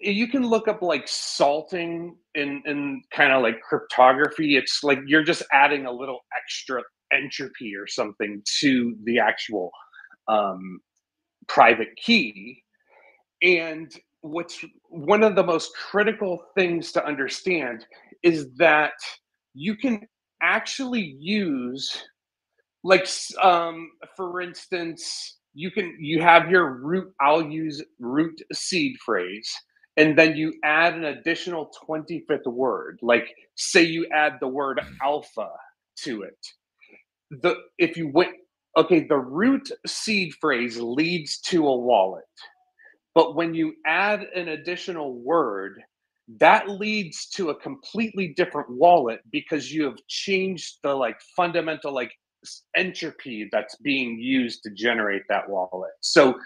you can look up like salting in in kind of like cryptography. It's like you're just adding a little extra entropy or something to the actual um, private key. And what's one of the most critical things to understand is that you can actually use like um, for instance you can you have your root i'll use root seed phrase and then you add an additional 25th word. Like say you add the word alpha to it. The if you went okay, the root seed phrase leads to a wallet. But when you add an additional word, that leads to a completely different wallet because you have changed the like fundamental like entropy that's being used to generate that wallet. So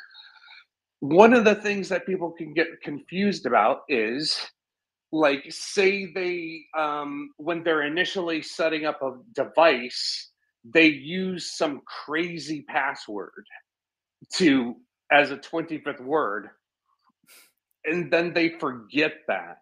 one of the things that people can get confused about is like say they um, when they're initially setting up a device they use some crazy password to as a 25th word and then they forget that.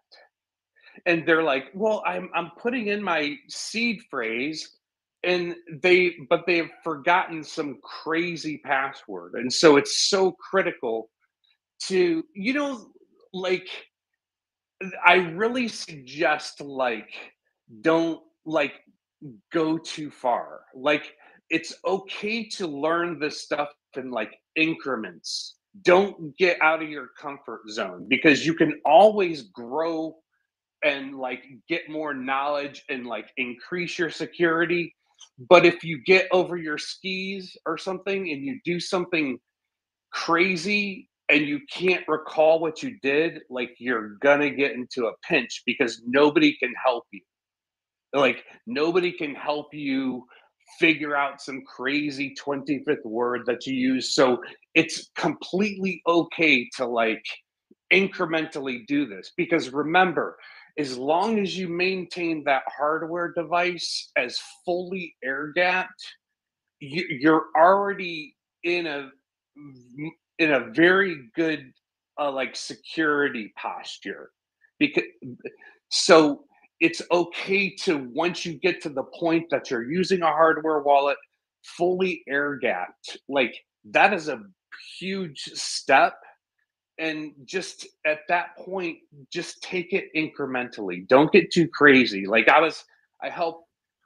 And they're like well i'm i'm putting in my seed phrase and they but they've forgotten some crazy password. And so it's so critical to you know like i really suggest like don't like go too far. Like it's okay to learn this stuff in like increments. Don't get out of your comfort zone because you can always grow and like get more knowledge and like increase your security. But if you get over your skis or something and you do something crazy and you can't recall what you did, like you're gonna get into a pinch because nobody can help you. Like nobody can help you figure out some crazy 25th word that you use. So it's completely okay to like incrementally do this because remember, as long as you maintain that hardware device as fully air gapped, you, you're already in a in a very good uh, like security posture because so it's okay to once you get to the point that you're using a hardware wallet fully air gapped. Like that is a huge step. And just at that point just take it incrementally. Don't get too crazy. Like i was i help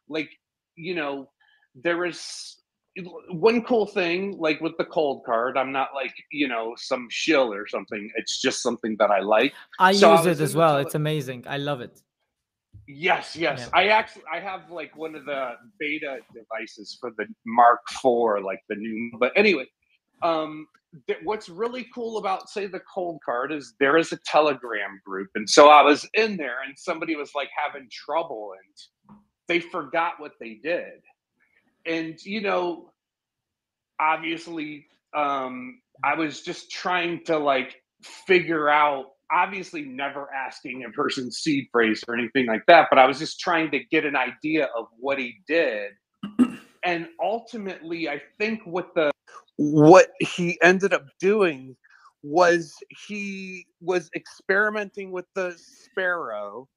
like you know there is one cool thing like with the Coldcard i'm not like you know some shill or something. It's just something that i like. I so use I it as well. it's amazing. I love it yes yes yeah. i actually i have like one of the beta devices for the mark iv like the new but anyway um th- what's really cool about say the Coldcard is there is a telegram group and so i was in there and somebody was like having trouble and they forgot what they did and you know obviously um i was just trying to like figure out obviously never asking a person's seed phrase or anything like that but i was just trying to get an idea of what he did. <clears throat> And ultimately i think what the what he ended up doing was he was experimenting with the sparrow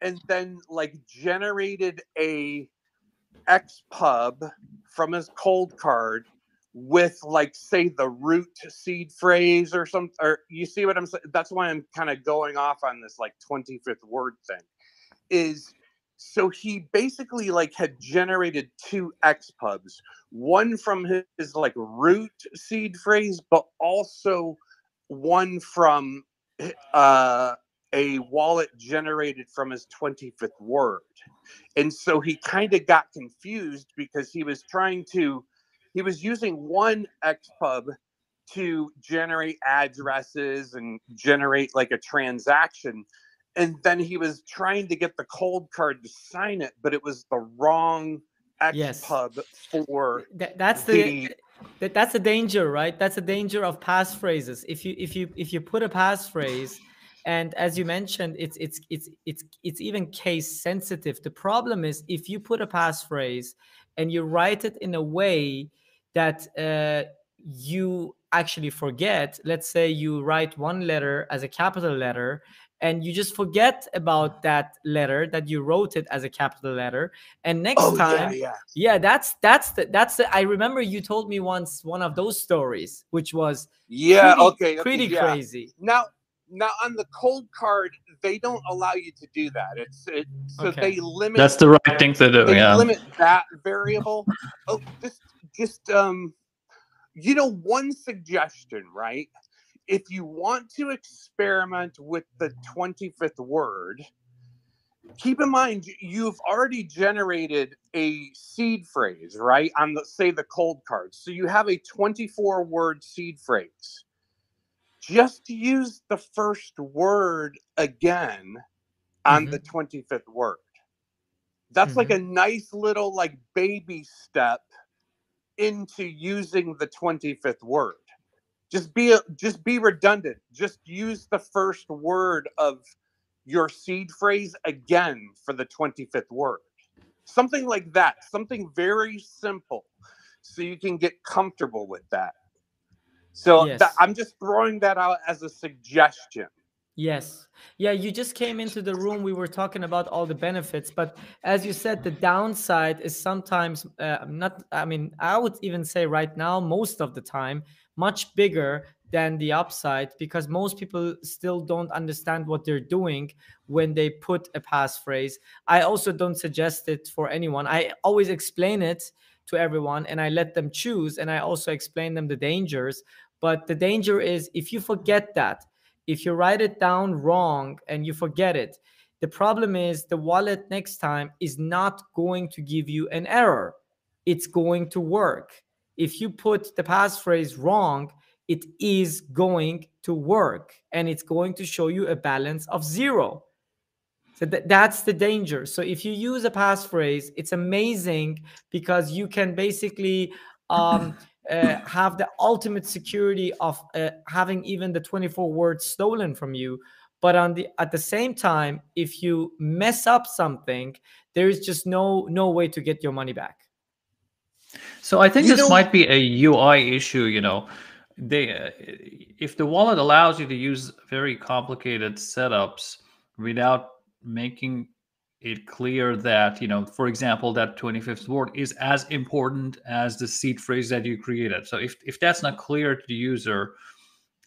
and then like generated a xpub from his Coldcard with like say the root seed phrase or something or you see what i'm saying that's why i'm kind of going off on this like 25th word thing is so he basically like had generated two xpubs one from his, his like root seed phrase but also one from uh a wallet generated from his 25th word and so he kind of got confused because he was trying to he was using one xpub to generate addresses and generate like a transaction and then he was trying to get the Coldcard to sign it, but it was the wrong X yes. for that, that's the, the that's the danger, right? That's the danger of passphrases. If you if you if you put a passphrase and as you mentioned it's it's it's it's it's even case sensitive the problem is if you put a passphrase and you write it in a way that uh, you actually forget let's say you write one letter as a capital letter and you just forget about that letter that you wrote it as a capital letter and next oh, time yeah, yeah. yeah that's that's the that's the i remember you told me once one of those stories which was yeah pretty, okay, okay pretty yeah. crazy now now on the Coldcard they don't allow you to do that it's it, so okay. they limit that's the right thing to do they yeah limit that variable oh just just um you know one suggestion right if you want to experiment with the 25th word keep in mind you've already generated a seed phrase right on the say the Coldcard so you have a 24 word seed phrase just use the first word again on mm-hmm. the 25th word. That's mm-hmm. like a nice little like baby step into using the 25th word. Just be a, just be redundant. Just use the first word of your seed phrase again for the 25th word. Something like that. Something very simple so you can get comfortable with that. So yes. that, I'm just throwing that out as a suggestion. Yes. Yeah, you just came into the room. We were talking about all the benefits, but as you said, the downside is sometimes uh, not, I mean, I would even say right now, most of the time, much bigger than the upside because most people still don't understand what they're doing when they put a passphrase. I also don't suggest it for anyone. I always explain it to everyone and I let them choose and I also explain them the dangers but the danger is if you forget that if you write it down wrong and you forget it the problem is the wallet next time is not going to give you an error. It's going to work. If you put the passphrase wrong it is going to work and it's going to show you a balance of zero. So th- that's the danger. So if you use a passphrase, it's amazing because you can basically um, <laughs> uh, have the ultimate security of uh, having even the 24 words stolen from you. But on the at the same time, if you mess up something, there is just no no way to get your money back. So I think You this might be a UI issue. You know, they uh, if the wallet allows you to use very complicated setups without making it clear that you know, for example, that 25th word is as important as the seed phrase that you created. So if if that's not clear to the user,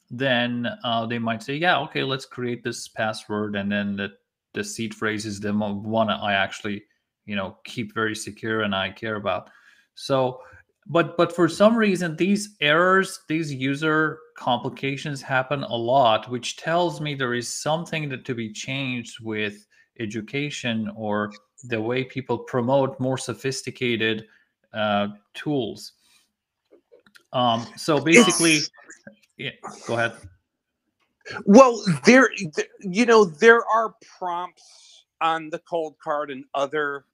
then uh, they might say, yeah, okay, let's create this password, and then the the seed phrase is the one I actually you know keep very secure and I care about. So, but but for some reason, these errors, these user complications happen a lot, which tells me there is something that to be changed with education or the way people promote more sophisticated uh, tools. Um, so basically, yeah, go ahead. Well, there, you know, there are prompts on the Coldcard and other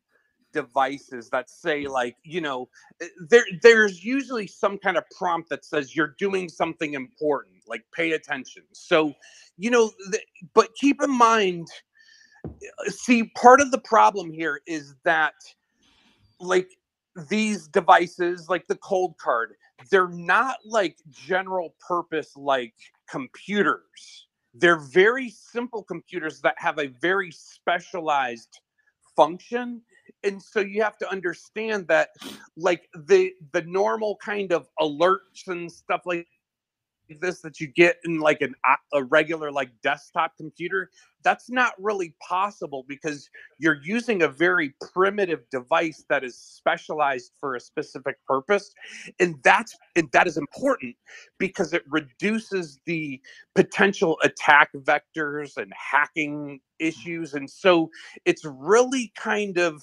devices that say, like, you know, eh, there, there's usually some kind of prompt that says you're doing something important, like pay attention. So, you know, th- but keep in mind, see, part of the problem here is that, like, these devices, like the Coldcard, they're not like general purpose, like computers. They're very simple computers that have a very specialized function. And so you have to understand that like the the normal kind of alerts and stuff like this that you get in like an a- a regular like desktop computer that's not really possible because you're using a very primitive device that is specialized for a specific purpose and that's and that is important because it reduces the potential attack vectors and hacking issues and so it's really kind of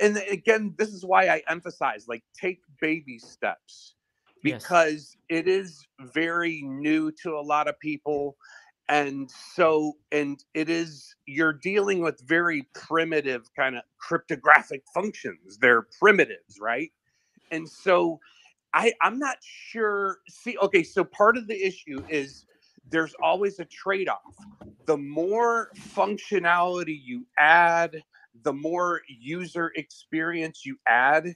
and again this is why i emphasize like take baby steps Yes. because it is very new to a lot of people and so and it is you're dealing with very primitive kind of cryptographic functions they're primitives right and so i i'm not sure see okay so part of the issue is there's always a trade-off the more functionality you add the more user experience you add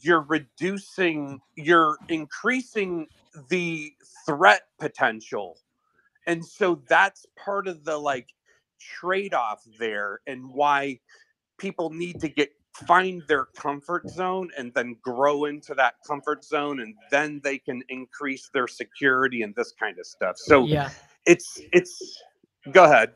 you're reducing you're increasing the threat potential. And so that's part of the like trade-off there and why people need to get find their comfort zone and then grow into that comfort zone and then they can increase their security and this kind of stuff. So yeah. it's it's go ahead.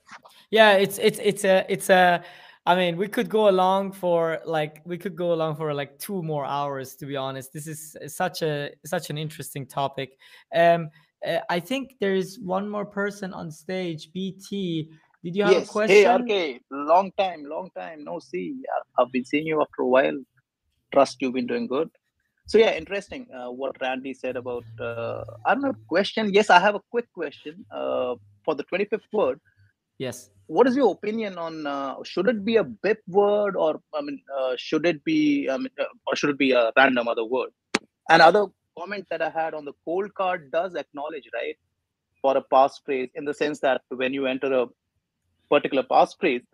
Yeah it's it's it's a it's a i mean we could go along for like we could go along for like two more hours to be honest this is such a such an interesting topic um uh, i think there's one more person on stage bt did you have a yes. question Hey, RK, long time, long time no see. I've been seeing you after a while. Trust you've been doing good. So yeah, interesting. Uh, what Randy said about uh, I don't know question. Yes, I have a quick question. Uh, for the twenty fifth word, yes what is your opinion on uh, should it be a BIP word or I mean uh, should it be uh, or should it be a random other word? And other comment that I had on the Coldcard does acknowledge right for a passphrase in the sense that when you enter a particular passphrase,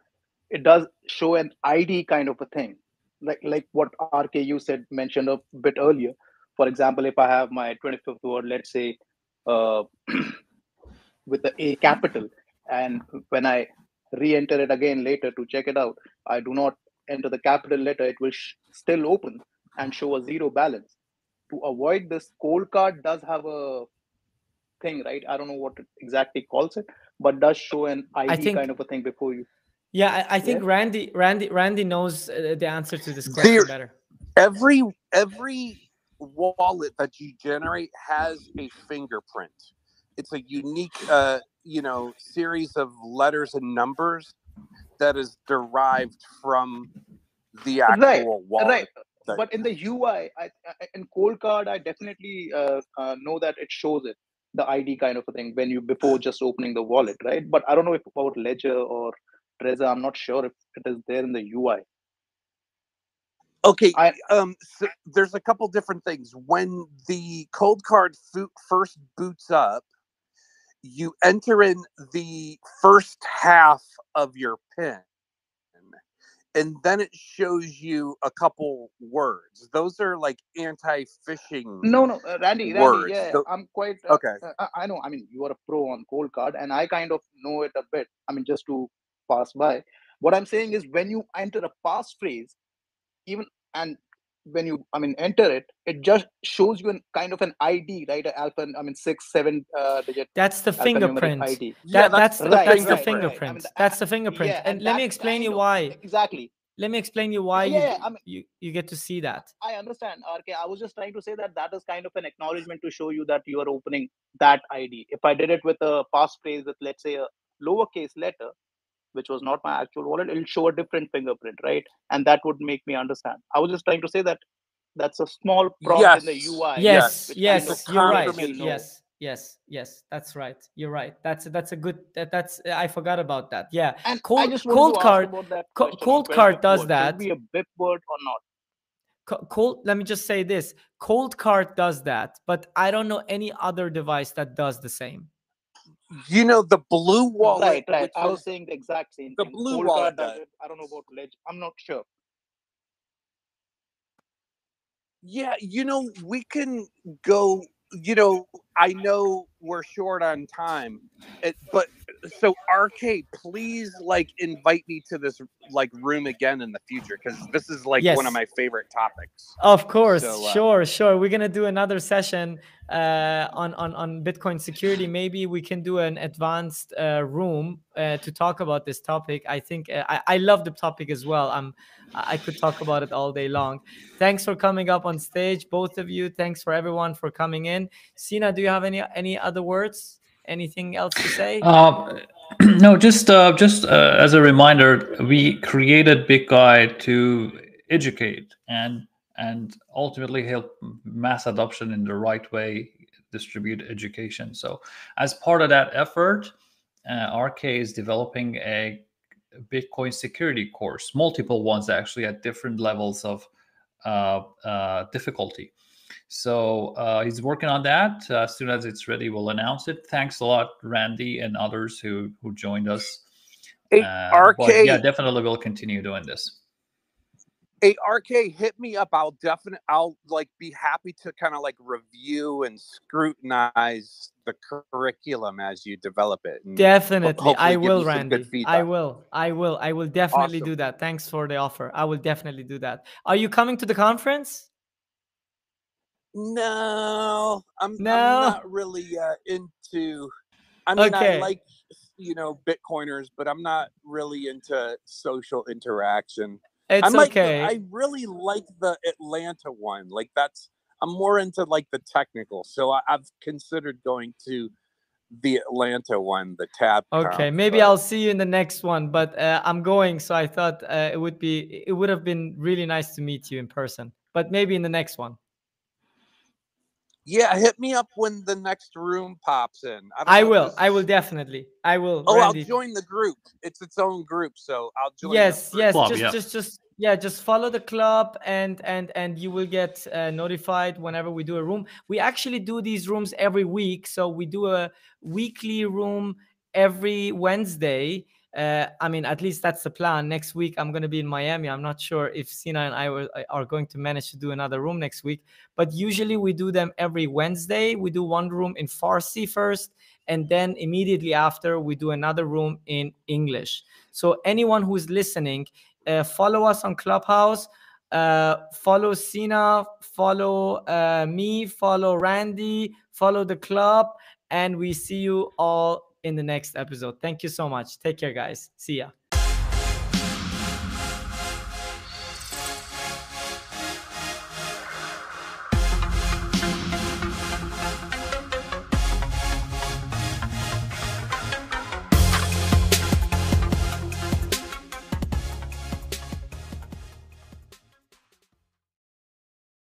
it does show an ID kind of a thing, like like what RKU said mentioned a bit earlier. For example, if I have my 25th word, let's say uh, <clears throat> with the A capital, and when I re-enter it again later to check it out, I do not enter the capital letter, it will sh- still open and show a zero balance. To avoid this, Coldcard does have a thing, right? I don't know what it exactly calls it, but does show an ID think- kind of a thing before you. yeah i, I think Yeah. randy randy randy knows uh, the answer to this question There- better every every wallet that you generate has a fingerprint it's a unique uh, you know series of letters and numbers that is derived from the actual Right, wallet. right. that- But in the UI, I, I, in Coldcard, I definitely uh, uh, know that it shows it, the ID kind of a thing, when you before just opening the wallet, right? But I don't know if about Ledger or Trezor. I'm not sure if it is there in the UI. Okay, I- um, so there's a couple different things. When the Coldcard first boots up, you enter in the first half of your PIN, and then it shows you a couple words. Those are like anti-phishing. No, no, uh, Randy, Randy, Words, yeah, so- I'm quite. Uh, Okay. uh, I- I know. I mean, you are a pro on Coldcard, and I kind of know it a bit. I mean, just to pass by. What I'm saying is, when you enter a passphrase, even and when you, I mean, enter it, it just shows you an kind of an ID, right? An alpha, I mean, six, seven uh, digit That's the fingerprint. ID. That, that's, the the, right, that's the right, right. I fingerprint. mean, the- that's the fingerprint. yeah, and, and let me explain you why. Exactly. Let me explain you why Yeah, you, I mean- you you get to see that. I understand, RK. I was just trying to say that that is kind of an acknowledgement to show you that you are opening that ID. If I did it with a passphrase with, let's say, a lowercase letter, which was not my actual wallet, it'll show a different fingerprint, right? And that would make me understand. I was just trying to say that that's a small prompt in the UI. Yes, which yes, you're right. know. Yes, yes, yes. That's right. You're right. That's that's a good. That, that's I forgot about that. Yeah. And Cold- Coldcard- that co- Coldcard does word. That. it be a BIP word or not? Co- Cold. Let me just say this: Coldcard does that, but I don't know any other device that does the same. You know the BlueWallet. right, right. I was saying the exact same thing. the thing. blue Cold wallet does does. it. I don't know about Ledge. I'm not sure. Yeah, you know, we can go. You know, I know we're short on time, it, but so RK, please like invite me to this like room again in the future because this is like one of my favorite topics. Of course, So, uh, sure, sure. We're gonna do another session uh, on on on Bitcoin security. Maybe we can do an advanced uh, room uh, to talk about this topic. I think uh, I, I love the topic as well. I'm I I could talk about it all day long. Thanks for coming up on stage, both of you. Thanks for everyone for coming in. Sina, do you have any any other words? Anything else to say? Uh, <clears throat> no, just uh, just uh, as a reminder, we created Big Guy to educate and and ultimately help mass adoption in the right way, distribute education. So, as part of that effort, uh, RK is developing a Bitcoin security course, multiple ones actually at different levels of uh, uh, difficulty. So uh, he's working on that. Uh, as soon as it's ready, we'll announce it. Thanks a lot, Randy and others who who joined us. Hey, Uh, but RK. yeah, definitely we'll continue doing this. Hey, RK, hit me up. I'll definitely, I'll like be happy to kind of like review and scrutinize the curriculum as you develop it. Definitely, I will, you some good Randy. I will. I will. I will definitely Awesome. do that. Thanks for the offer. I will definitely do that. Are you coming to the conference? No, I'm, No? I'm not really uh, into. I mean, Okay. I like you know Bitcoiners, but I'm not really into social interaction. It's I okay. I really like the Atlanta one. Like that's. I'm more into like the technical, so I, I've considered going to the Atlanta one, the tab. Okay, maybe I'll see you in the next one, but uh, I'm going, so I thought uh, it would be it would have been really nice to meet you in person, but maybe in the next one. Yeah, hit me up when the next room pops in. don't I will. I will definitely. I will. Oh, Randy. I'll join the group. It's its own group, so I'll join. Yes, group. yes. Club, just, yeah. just, just, yeah. Just follow the club, and and and you will get uh, notified whenever we do a room. We actually do these rooms every week, so we do a weekly room every Wednesday. Uh, I mean, at least that's the plan. Next week, I'm going to be in Miami. I'm not sure if Sina and I were, are going to manage to do another room next week, but usually we do them every Wednesday. We do one room in Farsi first, and then immediately after, we do another room in English. So, anyone who's listening, uh, follow us on Clubhouse. Uh, follow Sina, follow uh, me, follow Randy, follow the club, and we see you all in the next episode. Thank you so much. Take care, guys. See ya.